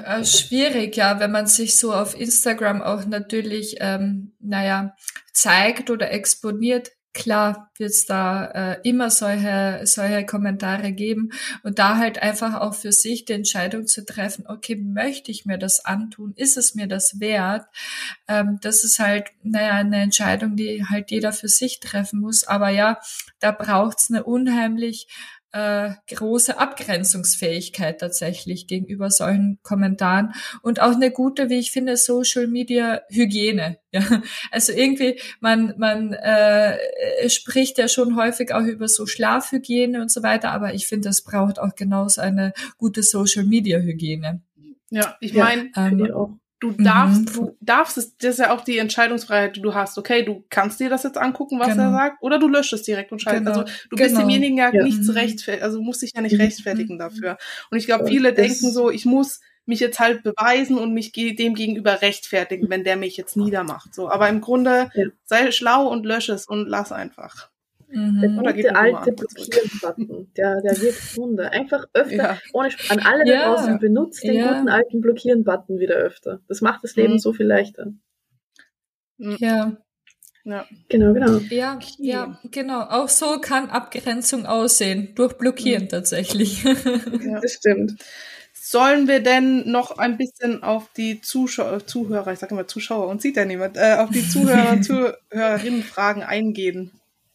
Äh, schwierig, ja, wenn man sich so auf Instagram auch natürlich, ähm, naja, zeigt oder exponiert, klar wird es da äh, immer solche, solche Kommentare geben und da halt einfach auch für sich die Entscheidung zu treffen, okay, möchte ich mir das antun? Ist es mir das wert? Ähm, das ist halt, naja, eine Entscheidung, die halt jeder für sich treffen muss. Aber ja, da braucht's eine unheimlich äh, große Abgrenzungsfähigkeit tatsächlich gegenüber solchen Kommentaren und auch eine gute, wie ich finde, Social Media Hygiene. Ja, also irgendwie man man äh, spricht ja schon häufig auch über so Schlafhygiene und so weiter, aber ich finde, es braucht auch genauso eine gute Social Media Hygiene. Ja, ich meine, ja, ähm, Du darfst, mhm. du darfst es, das ist ja auch die Entscheidungsfreiheit, die du hast. Okay, du kannst dir das jetzt angucken, was genau. er sagt, oder du löscht es direkt und schaltest. Genau. Also du genau. bist demjenigen ja, ja. nicht zu rechtfertigen, also du musst dich ja nicht mhm. rechtfertigen dafür. Und ich glaube, viele das denken so, ich muss mich jetzt halt beweisen und mich dem gegenüber rechtfertigen, wenn der mich jetzt niedermacht. So, aber im Grunde ja. sei schlau und lösche es und lass einfach. Mhm. Der gute alte Blockieren-Button, der, der wirkt Wunder. Einfach öfter, ja. ohne an alle da ja. draußen, benutzt den ja. guten alten Blockieren-Button wieder öfter. Das macht das Leben mhm. so viel leichter. Mhm. Ja. Ja. Genau, genau. Ja, ja, genau. Auch so kann Abgrenzung aussehen. Durch Blockieren mhm. tatsächlich. Ja, das stimmt. Sollen wir denn noch ein bisschen auf die Zuschauer, Zuhörer, ich sage immer Zuschauer und sieht ja niemand, äh, auf die Zuhörer, Zuhörerinnen-Fragen eingehen?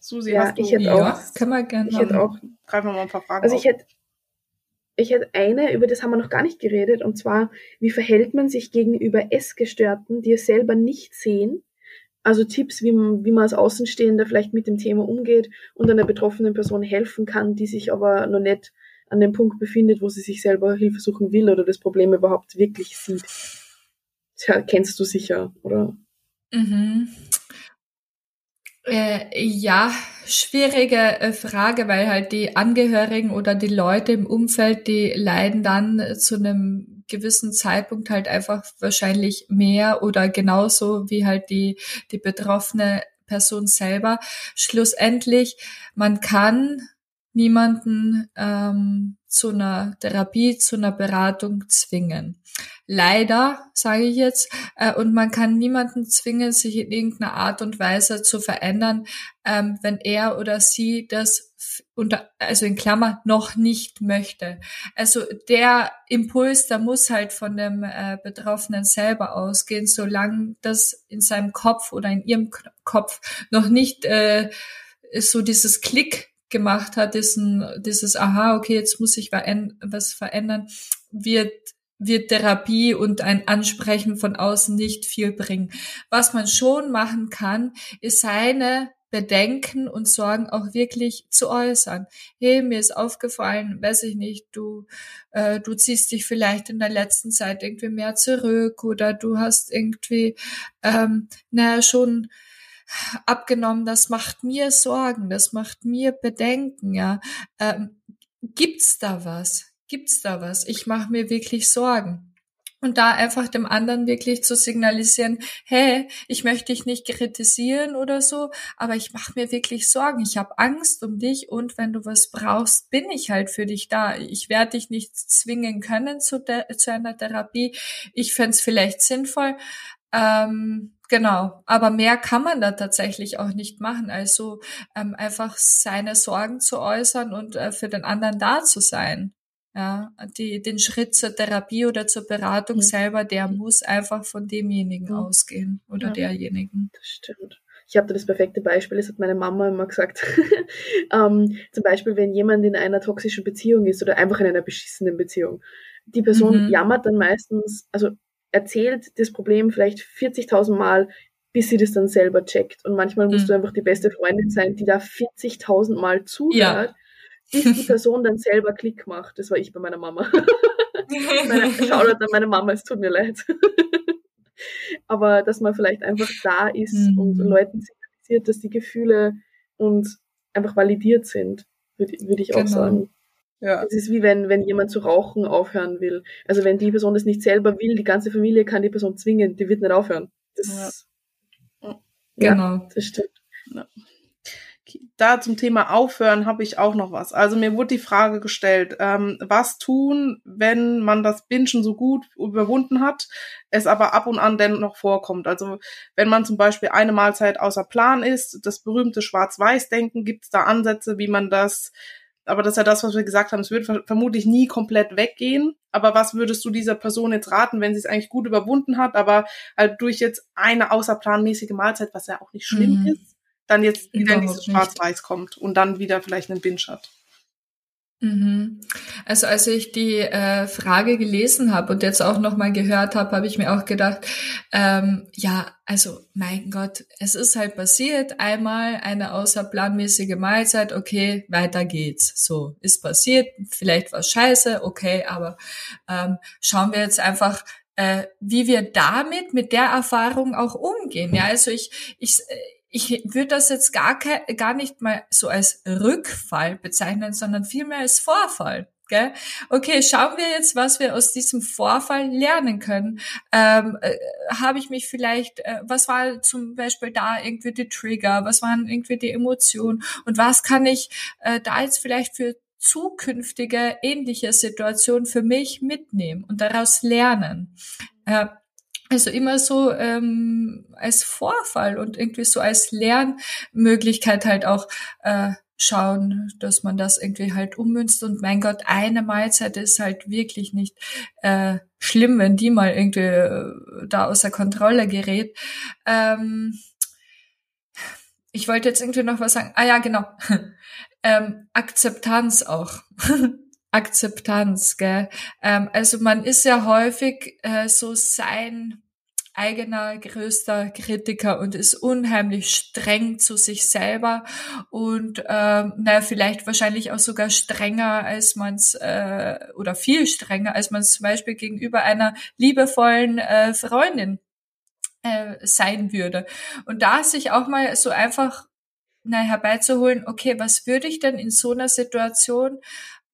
Susi, ja, hast du? Ich hätte auch, ja, können wir gerne. Ich hätte auch. Greifen wir mal ein paar Fragen Also ich hätte, ich hätte eine, über das haben wir noch gar nicht geredet, und zwar, wie verhält man sich gegenüber Essgestörten, die es selber nicht sehen? Also Tipps, wie man, wie man als Außenstehender vielleicht mit dem Thema umgeht und einer betroffenen Person helfen kann, die sich aber noch nicht an dem Punkt befindet, wo sie sich selber Hilfe suchen will oder das Problem überhaupt wirklich sieht. Das kennst du sicher, oder? Mhm. Äh, ja, schwierige äh, Frage, weil halt die Angehörigen oder die Leute im Umfeld, die leiden dann zu einem gewissen Zeitpunkt halt einfach wahrscheinlich mehr oder genauso wie halt die, die betroffene Person selber. Schlussendlich, man kann niemanden ähm, zu einer Therapie, zu einer Beratung zwingen. Leider, sage ich jetzt, äh, und man kann niemanden zwingen, sich in irgendeiner Art und Weise zu verändern, ähm, wenn er oder sie das unter, also in Klammer noch nicht möchte. Also der Impuls, der muss halt von dem äh, Betroffenen selber ausgehen, solange das in seinem Kopf oder in ihrem Kopf noch nicht äh, so dieses Klick gemacht hat, diesen, dieses Aha, okay, jetzt muss ich was verändern, wird wird Therapie und ein Ansprechen von außen nicht viel bringen. Was man schon machen kann, ist seine Bedenken und Sorgen auch wirklich zu äußern. Hey, mir ist aufgefallen, weiß ich nicht, du, äh, du ziehst dich vielleicht in der letzten Zeit irgendwie mehr zurück oder du hast irgendwie, ähm, naja, schon abgenommen, das macht mir Sorgen, das macht mir Bedenken, ja. Ähm, gibt's da was? Gibt's da was? Ich mache mir wirklich Sorgen. Und da einfach dem anderen wirklich zu signalisieren, hey, ich möchte dich nicht kritisieren oder so, aber ich mache mir wirklich Sorgen. Ich habe Angst um dich und wenn du was brauchst, bin ich halt für dich da. Ich werde dich nicht zwingen können zu, zu einer Therapie. Ich fände vielleicht sinnvoll, ähm, genau, aber mehr kann man da tatsächlich auch nicht machen. Also ähm, einfach seine Sorgen zu äußern und äh, für den anderen da zu sein. Ja, die, den Schritt zur Therapie oder zur Beratung mhm. selber, der muss einfach von demjenigen mhm. ausgehen oder ja. derjenigen. Das stimmt. Ich habe da das perfekte Beispiel, das hat meine Mama immer gesagt. ähm, zum Beispiel, wenn jemand in einer toxischen Beziehung ist oder einfach in einer beschissenen Beziehung. Die Person mhm. jammert dann meistens, also erzählt das Problem vielleicht 40.000 Mal, bis sie das dann selber checkt. Und manchmal musst mhm. du einfach die beste Freundin sein, die da 40.000 Mal zuhört, ja. Bis die Person dann selber Klick macht. Das war ich bei meiner Mama. meine, Shoutout an meine Mama, es tut mir leid. Aber dass man vielleicht einfach da ist mhm. und Leuten signalisiert, dass die Gefühle und einfach validiert sind, würde würd ich auch genau. sagen. Ja. Es ist wie wenn, wenn jemand zu rauchen aufhören will. Also wenn die Person das nicht selber will, die ganze Familie kann die Person zwingen, die wird nicht aufhören. Das, ja. Genau. das stimmt. Ja. Da zum Thema Aufhören habe ich auch noch was. Also mir wurde die Frage gestellt, ähm, was tun, wenn man das Bingen so gut überwunden hat, es aber ab und an dennoch vorkommt. Also wenn man zum Beispiel eine Mahlzeit außer Plan ist, das berühmte Schwarz-Weiß-Denken, gibt es da Ansätze, wie man das aber das ist ja das, was wir gesagt haben. Es wird vermutlich nie komplett weggehen. Aber was würdest du dieser Person jetzt raten, wenn sie es eigentlich gut überwunden hat, aber halt durch jetzt eine außerplanmäßige Mahlzeit, was ja auch nicht schlimm mhm. ist, dann jetzt wieder in dieses Schwarz-Weiß kommt und dann wieder vielleicht einen Binge hat? Mhm. Also als ich die äh, Frage gelesen habe und jetzt auch nochmal gehört habe, habe ich mir auch gedacht, ähm, ja, also mein Gott, es ist halt passiert, einmal eine außerplanmäßige Mahlzeit, okay, weiter geht's. So, ist passiert, vielleicht war scheiße, okay, aber ähm, schauen wir jetzt einfach, äh, wie wir damit, mit der Erfahrung auch umgehen. Ja, also ich, ich, ich würde das jetzt gar, gar nicht mal so als Rückfall bezeichnen, sondern vielmehr als Vorfall. Gell? Okay, schauen wir jetzt, was wir aus diesem Vorfall lernen können. Ähm, äh, Habe ich mich vielleicht, äh, was war zum Beispiel da irgendwie die Trigger, was waren irgendwie die Emotionen und was kann ich äh, da jetzt vielleicht für zukünftige ähnliche Situationen für mich mitnehmen und daraus lernen. Äh, also immer so ähm, als Vorfall und irgendwie so als Lernmöglichkeit halt auch äh, schauen, dass man das irgendwie halt ummünzt. Und mein Gott, eine Mahlzeit ist halt wirklich nicht äh, schlimm, wenn die mal irgendwie äh, da außer Kontrolle gerät. Ähm, ich wollte jetzt irgendwie noch was sagen. Ah ja, genau. ähm, Akzeptanz auch. Akzeptanz, gell? Ähm, also man ist ja häufig äh, so sein eigener größter Kritiker und ist unheimlich streng zu sich selber und ähm, na vielleicht wahrscheinlich auch sogar strenger als man es äh, oder viel strenger als man es zum Beispiel gegenüber einer liebevollen äh, Freundin äh, sein würde und da sich auch mal so einfach na, herbeizuholen, okay, was würde ich denn in so einer Situation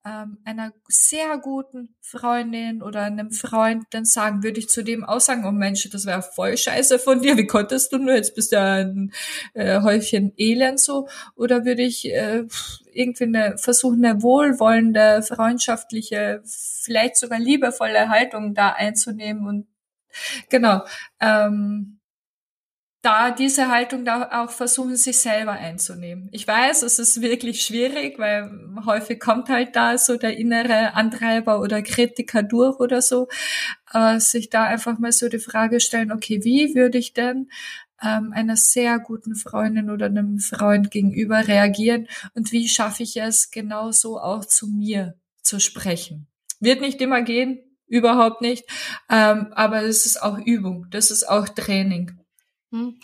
ähm, einer sehr guten Freundin oder einem Freund dann sagen, würde ich zu dem sagen, oh Mensch, das wäre voll scheiße von dir, wie konntest du nur, jetzt bist du ein äh, Häufchen Elend so, oder würde ich äh, irgendwie eine, versuchen, eine wohlwollende, freundschaftliche, vielleicht sogar liebevolle Haltung da einzunehmen und genau, ähm, da diese Haltung da auch versuchen, sich selber einzunehmen. Ich weiß, es ist wirklich schwierig, weil häufig kommt halt da so der innere Antreiber oder Kritiker durch oder so, aber sich da einfach mal so die Frage stellen, okay, wie würde ich denn ähm, einer sehr guten Freundin oder einem Freund gegenüber reagieren und wie schaffe ich es genauso auch zu mir zu sprechen? Wird nicht immer gehen, überhaupt nicht, ähm, aber es ist auch Übung, das ist auch Training. Hm.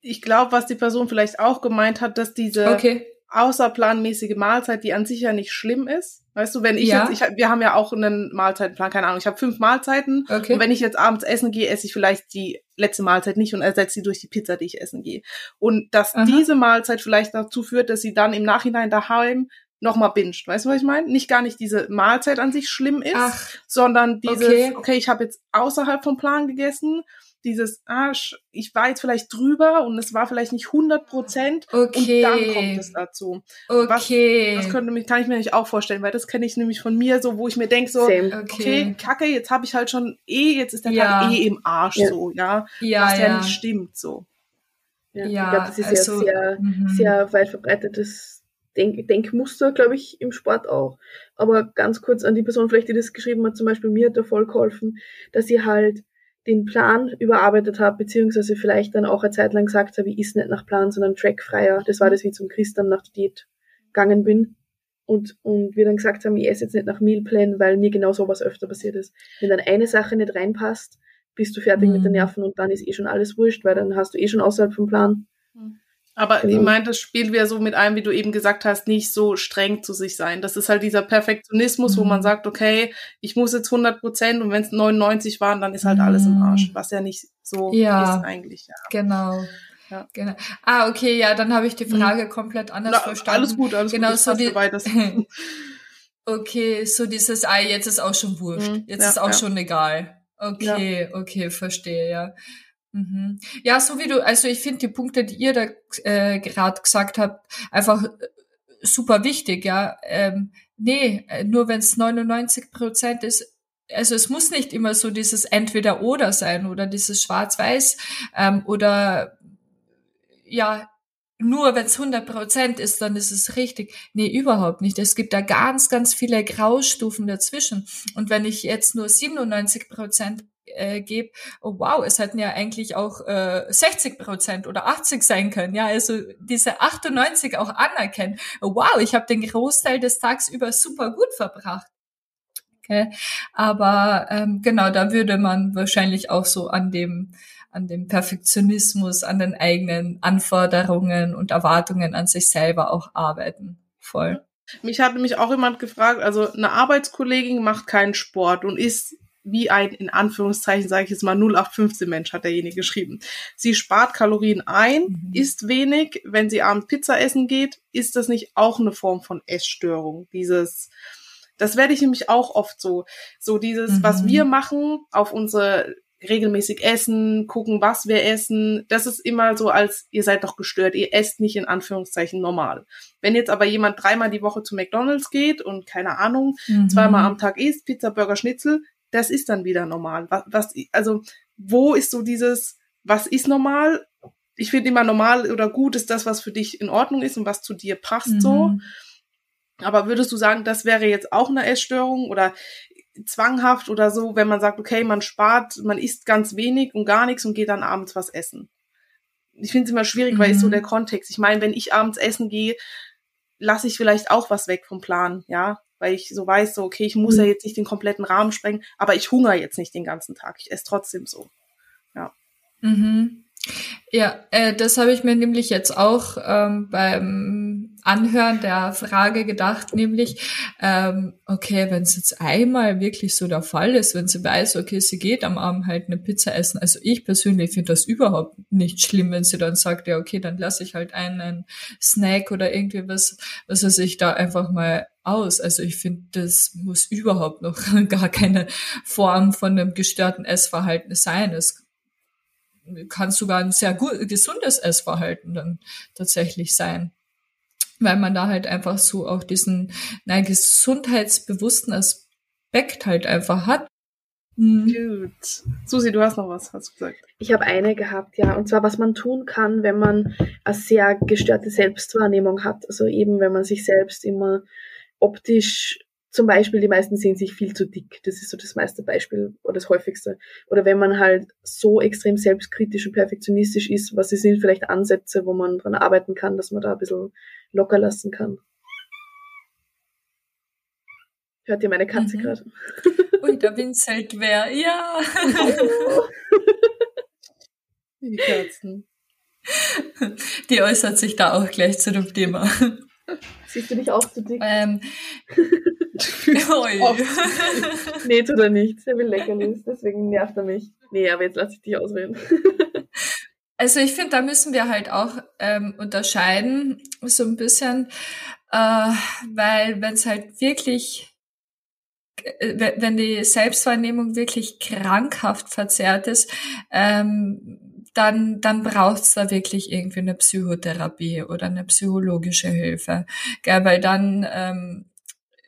Ich glaube, was die Person vielleicht auch gemeint hat, dass diese okay. außerplanmäßige Mahlzeit, die an sich ja nicht schlimm ist. Weißt du, wenn ich ja. jetzt, ich, wir haben ja auch einen Mahlzeitenplan, keine Ahnung, ich habe fünf Mahlzeiten okay. und wenn ich jetzt abends essen gehe, esse ich vielleicht die letzte Mahlzeit nicht und ersetze sie durch die Pizza, die ich essen gehe. Und dass Aha. diese Mahlzeit vielleicht dazu führt, dass sie dann im Nachhinein daheim nochmal binscht. Weißt du, was ich meine? Nicht gar nicht diese Mahlzeit an sich schlimm ist, Ach, sondern dieses, okay, okay ich habe jetzt außerhalb vom Plan gegessen dieses, ah, ich war jetzt vielleicht drüber und es war vielleicht nicht 100 Prozent okay. und dann kommt es dazu. Okay. Was, das könnte mich, kann ich mir nicht auch vorstellen, weil das kenne ich nämlich von mir so, wo ich mir denke so, okay. okay. Kacke, jetzt habe ich halt schon eh, jetzt ist der ja. Tag eh im Arsch ja. so, ja, ja was ja. ja nicht stimmt so. Ja, ja ich glaube, das ist also, ja sehr, mhm. sehr weit verbreitetes Denk Denkmuster, glaube ich, im Sport auch. Aber ganz kurz an die Person vielleicht, die das geschrieben hat, zum Beispiel mir hat da voll geholfen, dass sie halt den Plan überarbeitet habe, beziehungsweise vielleicht dann auch eine Zeit lang gesagt habe, ich ist nicht nach Plan, sondern trackfreier. Das war das, wie ich zum Christ nach der Diät gegangen bin. Und, und wir dann gesagt haben, ich esse jetzt nicht nach Mealplan, weil mir genau sowas öfter passiert ist. Wenn dann eine Sache nicht reinpasst, bist du fertig mhm. mit den Nerven und dann ist eh schon alles wurscht, weil dann hast du eh schon außerhalb vom Plan. Mhm. Aber genau. ich meine, das spielt wieder so mit einem, wie du eben gesagt hast, nicht so streng zu sich sein. Das ist halt dieser Perfektionismus, mhm. wo man mhm. sagt, okay, ich muss jetzt 100 Prozent und wenn es 99 waren, dann ist halt mhm. alles im mhm. Arsch, was ja nicht so ja, ist eigentlich. Ja. Genau. Ja. Genau. Ah, okay, ja, dann habe ich die Frage mhm. komplett anders Na, verstanden. Alles gut, alles genau, gut. So die, okay, so dieses, ah, jetzt ist auch schon wurscht. Jetzt ja, ist auch schon egal. Okay, okay, verstehe, ja. Mhm. Ja, so wie du, also ich finde die Punkte, die ihr da äh, gerade gesagt habt, einfach äh, super wichtig, ja. Ähm, nee, äh, nur wenn es 99 Prozent ist, also es muss nicht immer so dieses Entweder-Oder sein oder dieses Schwarz-Weiß ähm, oder ja, nur wenn es 100 Prozent ist, dann ist es richtig. Nee, überhaupt nicht. Es gibt da ganz, ganz viele Graustufen dazwischen. Und wenn ich jetzt nur 97 Prozent äh, gebe, oh wow, es hätten ja eigentlich auch äh, 60 Prozent oder 80 sein können. Ja, also diese 98 auch anerkennen. Oh, wow, ich habe den Großteil des Tags über super gut verbracht. Okay. Aber ähm, genau, da würde man wahrscheinlich auch so an dem an dem Perfektionismus, an den eigenen Anforderungen und Erwartungen an sich selber auch arbeiten. Voll. Mich hat nämlich auch jemand gefragt, also eine Arbeitskollegin macht keinen Sport und ist wie ein, in Anführungszeichen sage ich jetzt mal, 0815 Mensch, hat derjenige geschrieben. Sie spart Kalorien ein, mhm. isst wenig. Wenn sie abends Pizza essen geht, ist das nicht auch eine Form von Essstörung? Dieses, das werde ich nämlich auch oft so, so dieses, mhm. was wir machen auf unsere regelmäßig essen, gucken, was wir essen. Das ist immer so, als ihr seid doch gestört. Ihr esst nicht in Anführungszeichen normal. Wenn jetzt aber jemand dreimal die Woche zu McDonald's geht und keine Ahnung, mhm. zweimal am Tag isst, Pizza, Burger, Schnitzel, das ist dann wieder normal. Was, was, also, wo ist so dieses, was ist normal? Ich finde immer normal oder gut ist das, was für dich in Ordnung ist und was zu dir passt mhm. so. Aber würdest du sagen, das wäre jetzt auch eine Essstörung oder zwanghaft oder so, wenn man sagt, okay, man spart, man isst ganz wenig und gar nichts und geht dann abends was essen? Ich finde es immer schwierig, mhm. weil ist so mhm. der Kontext. Ich meine, wenn ich abends essen gehe, lasse ich vielleicht auch was weg vom Plan, ja weil ich so weiß, so, okay, ich muss ja mhm. jetzt nicht den kompletten Rahmen sprengen, aber ich hungere jetzt nicht den ganzen Tag. Ich esse trotzdem so. Ja. Mhm. Ja, äh, das habe ich mir nämlich jetzt auch ähm, beim Anhören der Frage gedacht, nämlich, ähm, okay, wenn es jetzt einmal wirklich so der Fall ist, wenn sie weiß, okay, sie geht am Abend halt eine Pizza essen. Also ich persönlich finde das überhaupt nicht schlimm, wenn sie dann sagt, ja, okay, dann lasse ich halt einen Snack oder irgendwie was, was er sich da einfach mal aus. Also ich finde, das muss überhaupt noch gar keine Form von einem gestörten Essverhalten sein. Es kann sogar ein sehr gut, gesundes Essverhalten dann tatsächlich sein. Weil man da halt einfach so auch diesen na, gesundheitsbewussten Aspekt halt einfach hat. Mhm. Gut. Susi, du hast noch was, hast du gesagt. Ich habe eine gehabt, ja. Und zwar, was man tun kann, wenn man eine sehr gestörte Selbstwahrnehmung hat. Also eben, wenn man sich selbst immer optisch zum Beispiel, die meisten sehen sich viel zu dick. Das ist so das meiste Beispiel oder das häufigste. Oder wenn man halt so extrem selbstkritisch und perfektionistisch ist, was sind vielleicht Ansätze, wo man dran arbeiten kann, dass man da ein bisschen locker lassen kann. Hört ihr meine Katze mhm. gerade? Ui, da winselt wer. Ja. Die Katzen. Die äußert sich da auch gleich zu dem Thema. Siehst du dich auch zu dick? Ähm, nee, tut er nicht. Er will Leckerlis, deswegen nervt er mich. Nee, aber jetzt lasse ich dich ausreden. Also ich finde, da müssen wir halt auch ähm, unterscheiden, so ein bisschen, äh, weil wenn es halt wirklich äh, wenn die Selbstwahrnehmung wirklich krankhaft verzerrt ist, ähm, dann, dann braucht's da wirklich irgendwie eine Psychotherapie oder eine psychologische Hilfe. Gell? Weil dann ähm,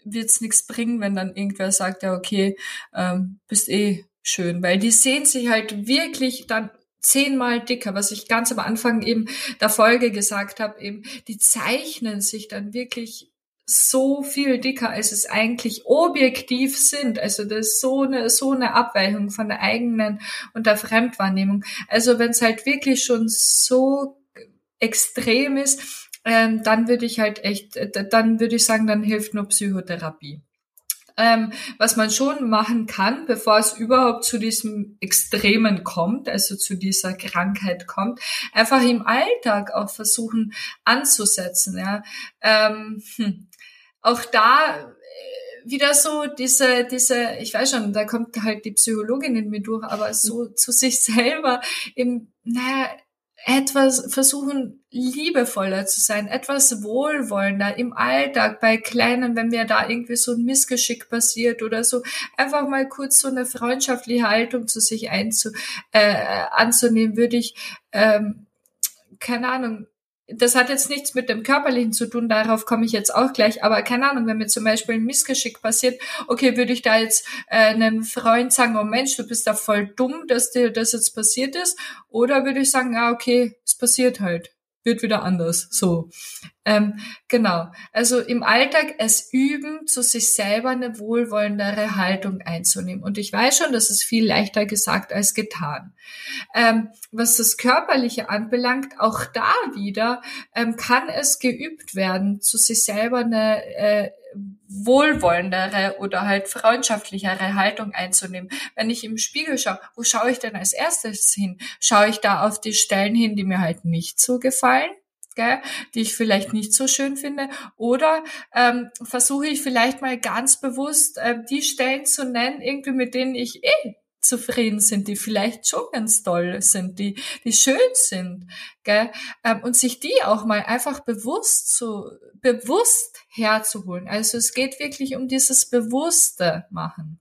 wird's nichts bringen, wenn dann irgendwer sagt, ja, okay, ähm, bist eh schön. Weil die sehen sich halt wirklich dann zehnmal dicker, was ich ganz am Anfang eben der Folge gesagt habe, eben, die zeichnen sich dann wirklich so viel dicker, als es eigentlich objektiv sind. Also das ist so eine, so eine Abweichung von der eigenen und der Fremdwahrnehmung. Also wenn es halt wirklich schon so extrem ist, ähm, dann würde ich halt echt, dann würde ich sagen, dann hilft nur Psychotherapie. Ähm, was man schon machen kann, bevor es überhaupt zu diesem Extremen kommt, also zu dieser Krankheit kommt, einfach im Alltag auch versuchen anzusetzen. Ja. Ähm, hm auch da äh, wieder so diese, diese, ich weiß schon, da kommt halt die Psychologin in mir durch, aber so zu sich selber eben, naja, etwas versuchen, liebevoller zu sein, etwas wohlwollender im Alltag, bei Kleinen, wenn mir da irgendwie so ein Missgeschick passiert oder so, einfach mal kurz so eine freundschaftliche Haltung zu sich einzu, äh, anzunehmen, würde ich, ähm, keine Ahnung, das hat jetzt nichts mit dem Körperlichen zu tun, darauf komme ich jetzt auch gleich, aber keine Ahnung, wenn mir zum Beispiel ein Missgeschick passiert, okay, würde ich da jetzt äh, einem Freund sagen, oh Mensch, du bist da voll dumm, dass dir das jetzt passiert ist, oder würde ich sagen, ja, okay, es passiert halt wird wieder anders. So. Ähm, genau. Also im Alltag es üben, zu sich selber eine wohlwollendere Haltung einzunehmen. Und ich weiß schon, das ist viel leichter gesagt als getan. Ähm, was das Körperliche anbelangt, auch da wieder ähm, kann es geübt werden, zu sich selber eine äh, wohlwollendere oder halt freundschaftlichere Haltung einzunehmen. Wenn ich im Spiegel schaue, wo schaue ich denn als erstes hin? Schaue ich da auf die Stellen hin, die mir halt nicht so gefallen? Gell, die ich vielleicht nicht so schön finde, oder ähm, versuche ich vielleicht mal ganz bewusst äh, die Stellen zu nennen, irgendwie mit denen ich eh zufrieden sind, die vielleicht schon ganz toll sind, die, die schön sind, gell? Ähm, und sich die auch mal einfach bewusst zu, bewusst herzuholen. Also es geht wirklich um dieses bewusste Machen.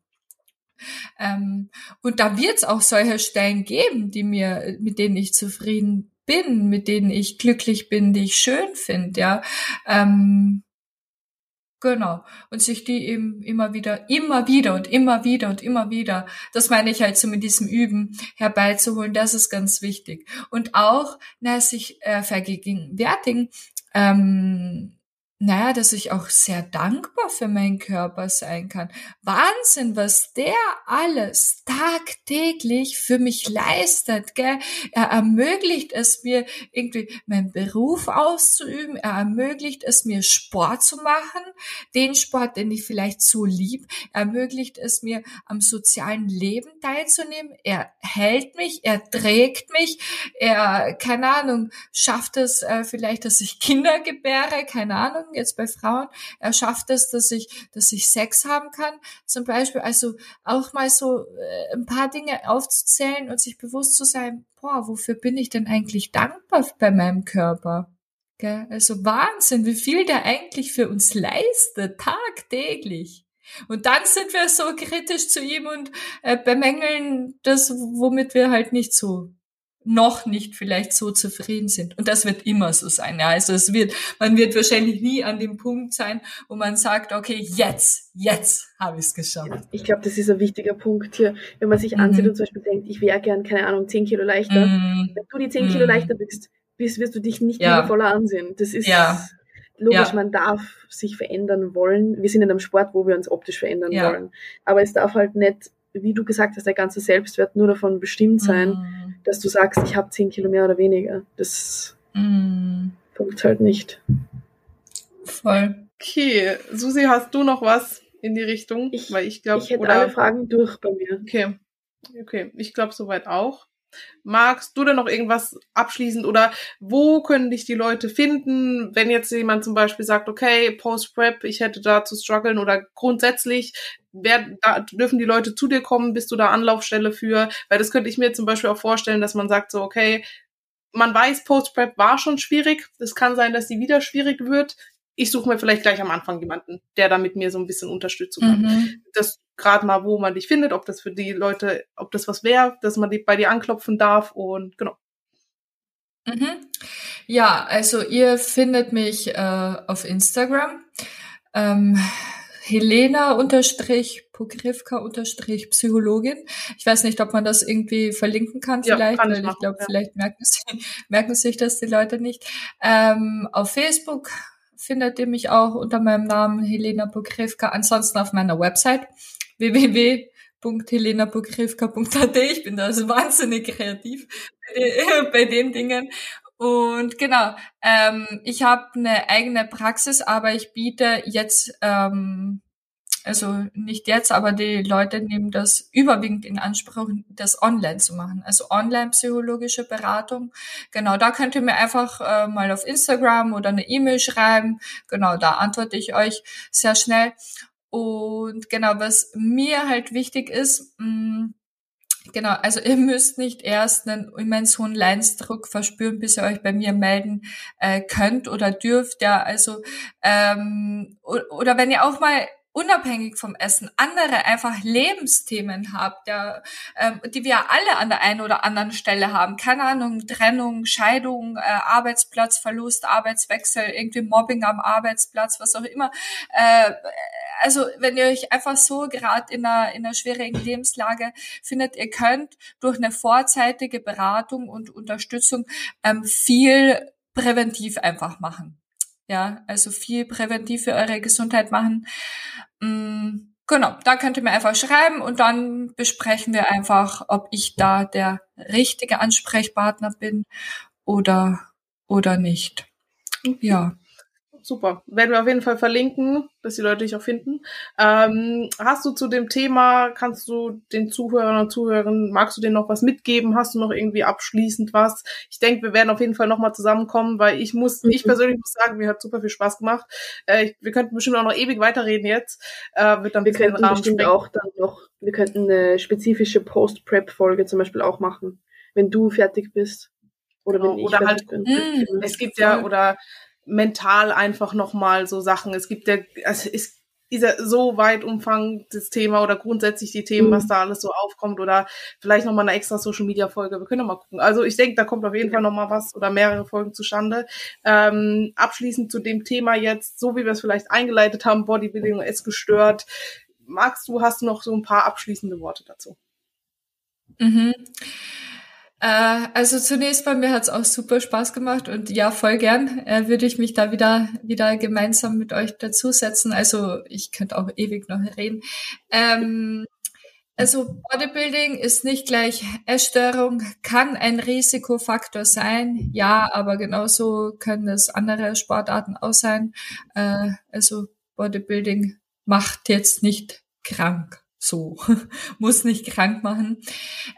Ähm, und da wird es auch solche Stellen geben, die mir, mit denen ich zufrieden bin, mit denen ich glücklich bin, die ich schön finde, ja. Ähm, Genau. Und sich die eben immer wieder, immer wieder und immer wieder und immer wieder, das meine ich halt so mit diesem Üben herbeizuholen, das ist ganz wichtig. Und auch, na, sich äh, vergegenwärtigen, ähm, naja, dass ich auch sehr dankbar für meinen Körper sein kann. Wahnsinn, was der alles tagtäglich für mich leistet, gell? Er ermöglicht es mir, irgendwie meinen Beruf auszuüben. Er ermöglicht es mir, Sport zu machen. Den Sport, den ich vielleicht so lieb. Er ermöglicht es mir, am sozialen Leben teilzunehmen. Er hält mich, er trägt mich. Er, keine Ahnung, schafft es äh, vielleicht, dass ich Kinder gebäre, keine Ahnung jetzt bei Frauen, er schafft es, dass ich, dass ich Sex haben kann, zum Beispiel. Also auch mal so äh, ein paar Dinge aufzuzählen und sich bewusst zu sein, boah, wofür bin ich denn eigentlich dankbar bei meinem Körper? Gell? Also Wahnsinn, wie viel der eigentlich für uns leistet, tagtäglich. Und dann sind wir so kritisch zu ihm und äh, bemängeln das, womit wir halt nicht so noch nicht vielleicht so zufrieden sind. Und das wird immer so sein. Ja. Also es wird, man wird wahrscheinlich nie an dem Punkt sein, wo man sagt, okay, jetzt, jetzt habe ich es geschafft. Ich glaube, das ist ein wichtiger Punkt hier. Wenn man sich mhm. ansieht und zum Beispiel denkt, ich wäre gern, keine Ahnung, 10 Kilo leichter. Mhm. Wenn du die 10 Kilo mhm. leichter bist, bist, wirst du dich nicht ja. voller ansehen. Das ist ja. logisch, ja. man darf sich verändern wollen. Wir sind in einem Sport, wo wir uns optisch verändern wollen. Aber es darf halt nicht, wie du gesagt hast, der ganze Selbstwert nur davon bestimmt sein, mhm dass du sagst, ich habe zehn Kilo mehr oder weniger. Das mm. funkt halt nicht. Voll. Okay, Susi, hast du noch was in die Richtung? Ich, Weil ich glaube, ich hätte oder, alle Fragen durch bei mir. Okay, okay, ich glaube soweit auch. Magst du denn noch irgendwas abschließend oder wo können dich die Leute finden, wenn jetzt jemand zum Beispiel sagt, okay, Post-Prep, ich hätte da zu strugglen oder grundsätzlich, wer, da dürfen die Leute zu dir kommen, bist du da Anlaufstelle für? Weil das könnte ich mir zum Beispiel auch vorstellen, dass man sagt so, okay, man weiß, Post-Prep war schon schwierig. Es kann sein, dass sie wieder schwierig wird ich suche mir vielleicht gleich am Anfang jemanden, der da mit mir so ein bisschen Unterstützung hat. Mhm. Das gerade mal, wo man dich findet, ob das für die Leute, ob das was wäre, dass man die bei dir anklopfen darf und genau. Mhm. Ja, also ihr findet mich äh, auf Instagram. Ähm, Helena unterstrich Pogrivka unterstrich Psychologin. Ich weiß nicht, ob man das irgendwie verlinken kann, vielleicht, ja, kann weil ich, ich glaube, ja. vielleicht merken, sie, merken sich das die Leute nicht. Ähm, auf Facebook findet ihr mich auch unter meinem Namen Helena Pogrivka. Ansonsten auf meiner Website www.helenapogrivka.at. Ich bin da so wahnsinnig kreativ bei den Dingen. Und genau, ähm, ich habe eine eigene Praxis, aber ich biete jetzt ähm, also nicht jetzt, aber die Leute nehmen das überwiegend in Anspruch, das online zu machen. Also online-psychologische Beratung. Genau, da könnt ihr mir einfach äh, mal auf Instagram oder eine E-Mail schreiben. Genau, da antworte ich euch sehr schnell. Und genau, was mir halt wichtig ist, mh, mm, Genau, also ihr müsst nicht erst einen immens hohen Leidensdruck verspüren, bis ihr euch bei mir melden äh, könnt oder dürft. Ja, also ähm, oder wenn ihr auch mal unabhängig vom Essen andere einfach Lebensthemen habt, ja, ähm, die wir alle an der einen oder anderen Stelle haben. Keine Ahnung, Trennung, Scheidung, äh, Arbeitsplatzverlust, Arbeitswechsel, irgendwie Mobbing am Arbeitsplatz, was auch immer. Äh, also wenn ihr euch einfach so gerade in einer, in einer schwierigen Lebenslage findet, ihr könnt durch eine vorzeitige Beratung und Unterstützung ähm, viel präventiv einfach machen. Ja, also viel präventiv für eure Gesundheit machen. Mm, genau, da könnt ihr mir einfach schreiben und dann besprechen wir einfach, ob ich da der richtige Ansprechpartner bin oder, oder nicht. Ja super. Werden wir auf jeden Fall verlinken, dass die Leute dich auch finden. Ähm, hast du zu dem Thema, kannst du den Zuhörern und Zuhörern, magst du denen noch was mitgeben? Hast du noch irgendwie abschließend was? Ich denke, wir werden auf jeden Fall nochmal zusammenkommen, weil ich muss, mhm. ich persönlich muss sagen, mir hat super viel Spaß gemacht. Äh, ich, wir könnten bestimmt auch noch ewig weiterreden jetzt. Äh, wird dann wir könnten Rahmen bestimmt auch dann noch, wir könnten eine spezifische Post-Prep-Folge zum Beispiel auch machen, wenn du fertig bist. Oder genau, wenn ich oder halt, bin. Mh, es gibt ja, oder mental einfach nochmal so Sachen. Es gibt ja, also es ist ja so weit umfang das Thema oder grundsätzlich die Themen, mhm. was da alles so aufkommt oder vielleicht nochmal eine extra Social Media Folge. Wir können noch mal gucken. Also ich denke, da kommt auf jeden Fall nochmal was oder mehrere Folgen zustande. Ähm, abschließend zu dem Thema jetzt, so wie wir es vielleicht eingeleitet haben, Bodybuilding ist gestört. Magst du, hast du noch so ein paar abschließende Worte dazu? Mhm. Äh, also zunächst bei mir hat es auch super Spaß gemacht und ja, voll gern äh, würde ich mich da wieder, wieder gemeinsam mit euch dazusetzen. Also ich könnte auch ewig noch reden. Ähm, also Bodybuilding ist nicht gleich Essstörung, kann ein Risikofaktor sein, ja, aber genauso können es andere Sportarten auch sein. Äh, also Bodybuilding macht jetzt nicht krank so, muss nicht krank machen.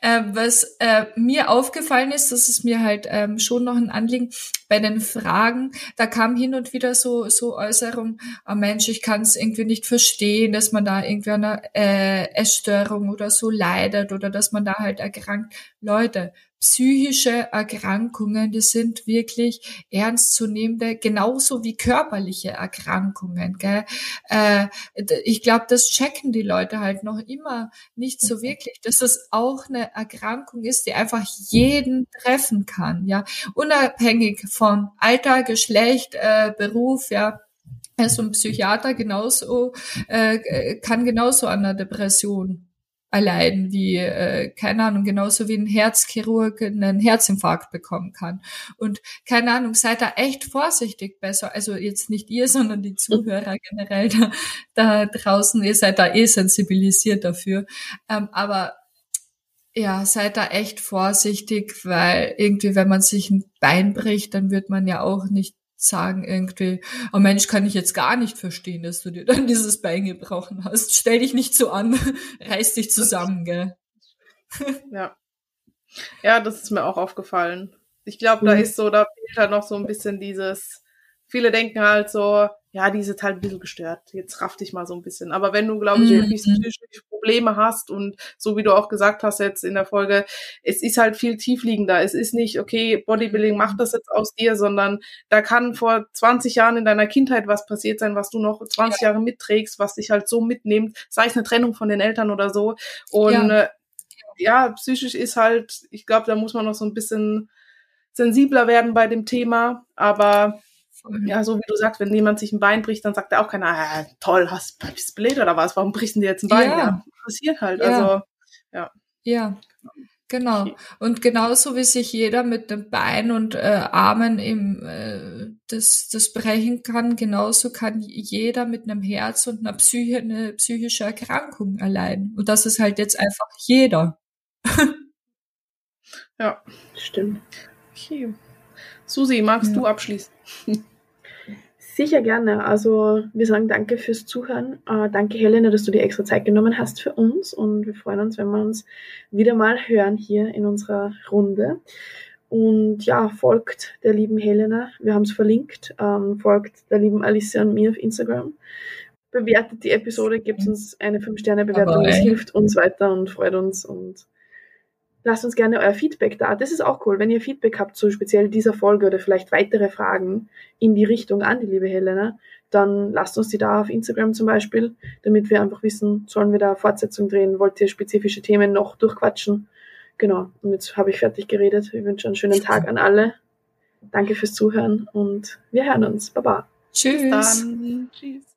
Äh, was äh, mir aufgefallen ist, das ist mir halt ähm, schon noch ein Anliegen bei den Fragen, da kam hin und wieder so so Äußerung, oh Mensch, ich kann es irgendwie nicht verstehen, dass man da irgendwie an einer äh, Essstörung oder so leidet oder dass man da halt erkrankt. Leute, psychische Erkrankungen, die sind wirklich ernstzunehmende, genauso wie körperliche Erkrankungen. Gell? Äh, ich glaube, das checken die Leute halt noch immer nicht so wirklich, dass es auch eine Erkrankung ist, die einfach jeden treffen kann, ja, unabhängig von Alter, Geschlecht, äh, Beruf, ja. Also ein Psychiater genauso äh, kann genauso an einer Depression erleiden, wie, äh, keine Ahnung, genauso wie ein Herzchirurg einen Herzinfarkt bekommen kann. Und keine Ahnung, seid da echt vorsichtig besser. Also jetzt nicht ihr, sondern die Zuhörer generell da, da draußen, ihr seid da eh sensibilisiert dafür. Ähm, aber ja, seid da echt vorsichtig, weil irgendwie, wenn man sich ein Bein bricht, dann wird man ja auch nicht sagen irgendwie, oh Mensch, kann ich jetzt gar nicht verstehen, dass du dir dann dieses Bein gebrochen hast. Stell dich nicht so an, reiß dich zusammen, gell? Ja. Ja, das ist mir auch aufgefallen. Ich glaube, da mhm. ist so, da fehlt halt noch so ein bisschen dieses, viele denken halt so, ja, die sind halt ein bisschen gestört. Jetzt raff dich mal so ein bisschen. Aber wenn du, glaube ich, mhm. wirklich psychische Probleme hast und so wie du auch gesagt hast jetzt in der Folge, es ist halt viel tiefliegender. Es ist nicht, okay, Bodybuilding macht das jetzt aus dir, sondern da kann vor 20 Jahren in deiner Kindheit was passiert sein, was du noch 20 ja. Jahre mitträgst, was dich halt so mitnimmt, sei es eine Trennung von den Eltern oder so. Und ja, äh, ja psychisch ist halt, ich glaube, da muss man noch so ein bisschen sensibler werden bei dem Thema, aber ja, so wie du sagst, wenn jemand sich ein Bein bricht, dann sagt er auch keiner, ah, toll, hast du blöd oder was? Warum brichst du dir jetzt ein Bein? Ja, ja passiert halt. Ja. Also, ja. Ja. Genau. Und genauso wie sich jeder mit dem Bein und äh, Armen im, äh, das, das brechen kann, genauso kann jeder mit einem Herz und einer Psyche eine psychische Erkrankung erleiden. Und das ist halt jetzt einfach jeder. ja, stimmt. Okay. Susi, magst ja. du abschließen? Sicher gerne. Also wir sagen danke fürs Zuhören. Äh, danke Helena, dass du dir extra Zeit genommen hast für uns und wir freuen uns, wenn wir uns wieder mal hören hier in unserer Runde. Und ja, folgt der lieben Helena. Wir haben es verlinkt. Ähm, folgt der lieben Alicia und mir auf Instagram. Bewertet die Episode, gebt uns eine 5-Sterne-Bewertung. Das hilft uns weiter und freut uns und lasst uns gerne euer Feedback da. Das ist auch cool, wenn ihr Feedback habt zu speziell dieser Folge oder vielleicht weitere Fragen in die Richtung an die liebe Helena, dann lasst uns die da auf Instagram zum Beispiel, damit wir einfach wissen, sollen wir da Fortsetzung drehen, wollt ihr spezifische Themen noch durchquatschen? Genau, und jetzt habe ich fertig geredet. Ich wünsche einen schönen Tag an alle. Danke fürs Zuhören und wir hören uns. Baba. Tschüss. Tschüss.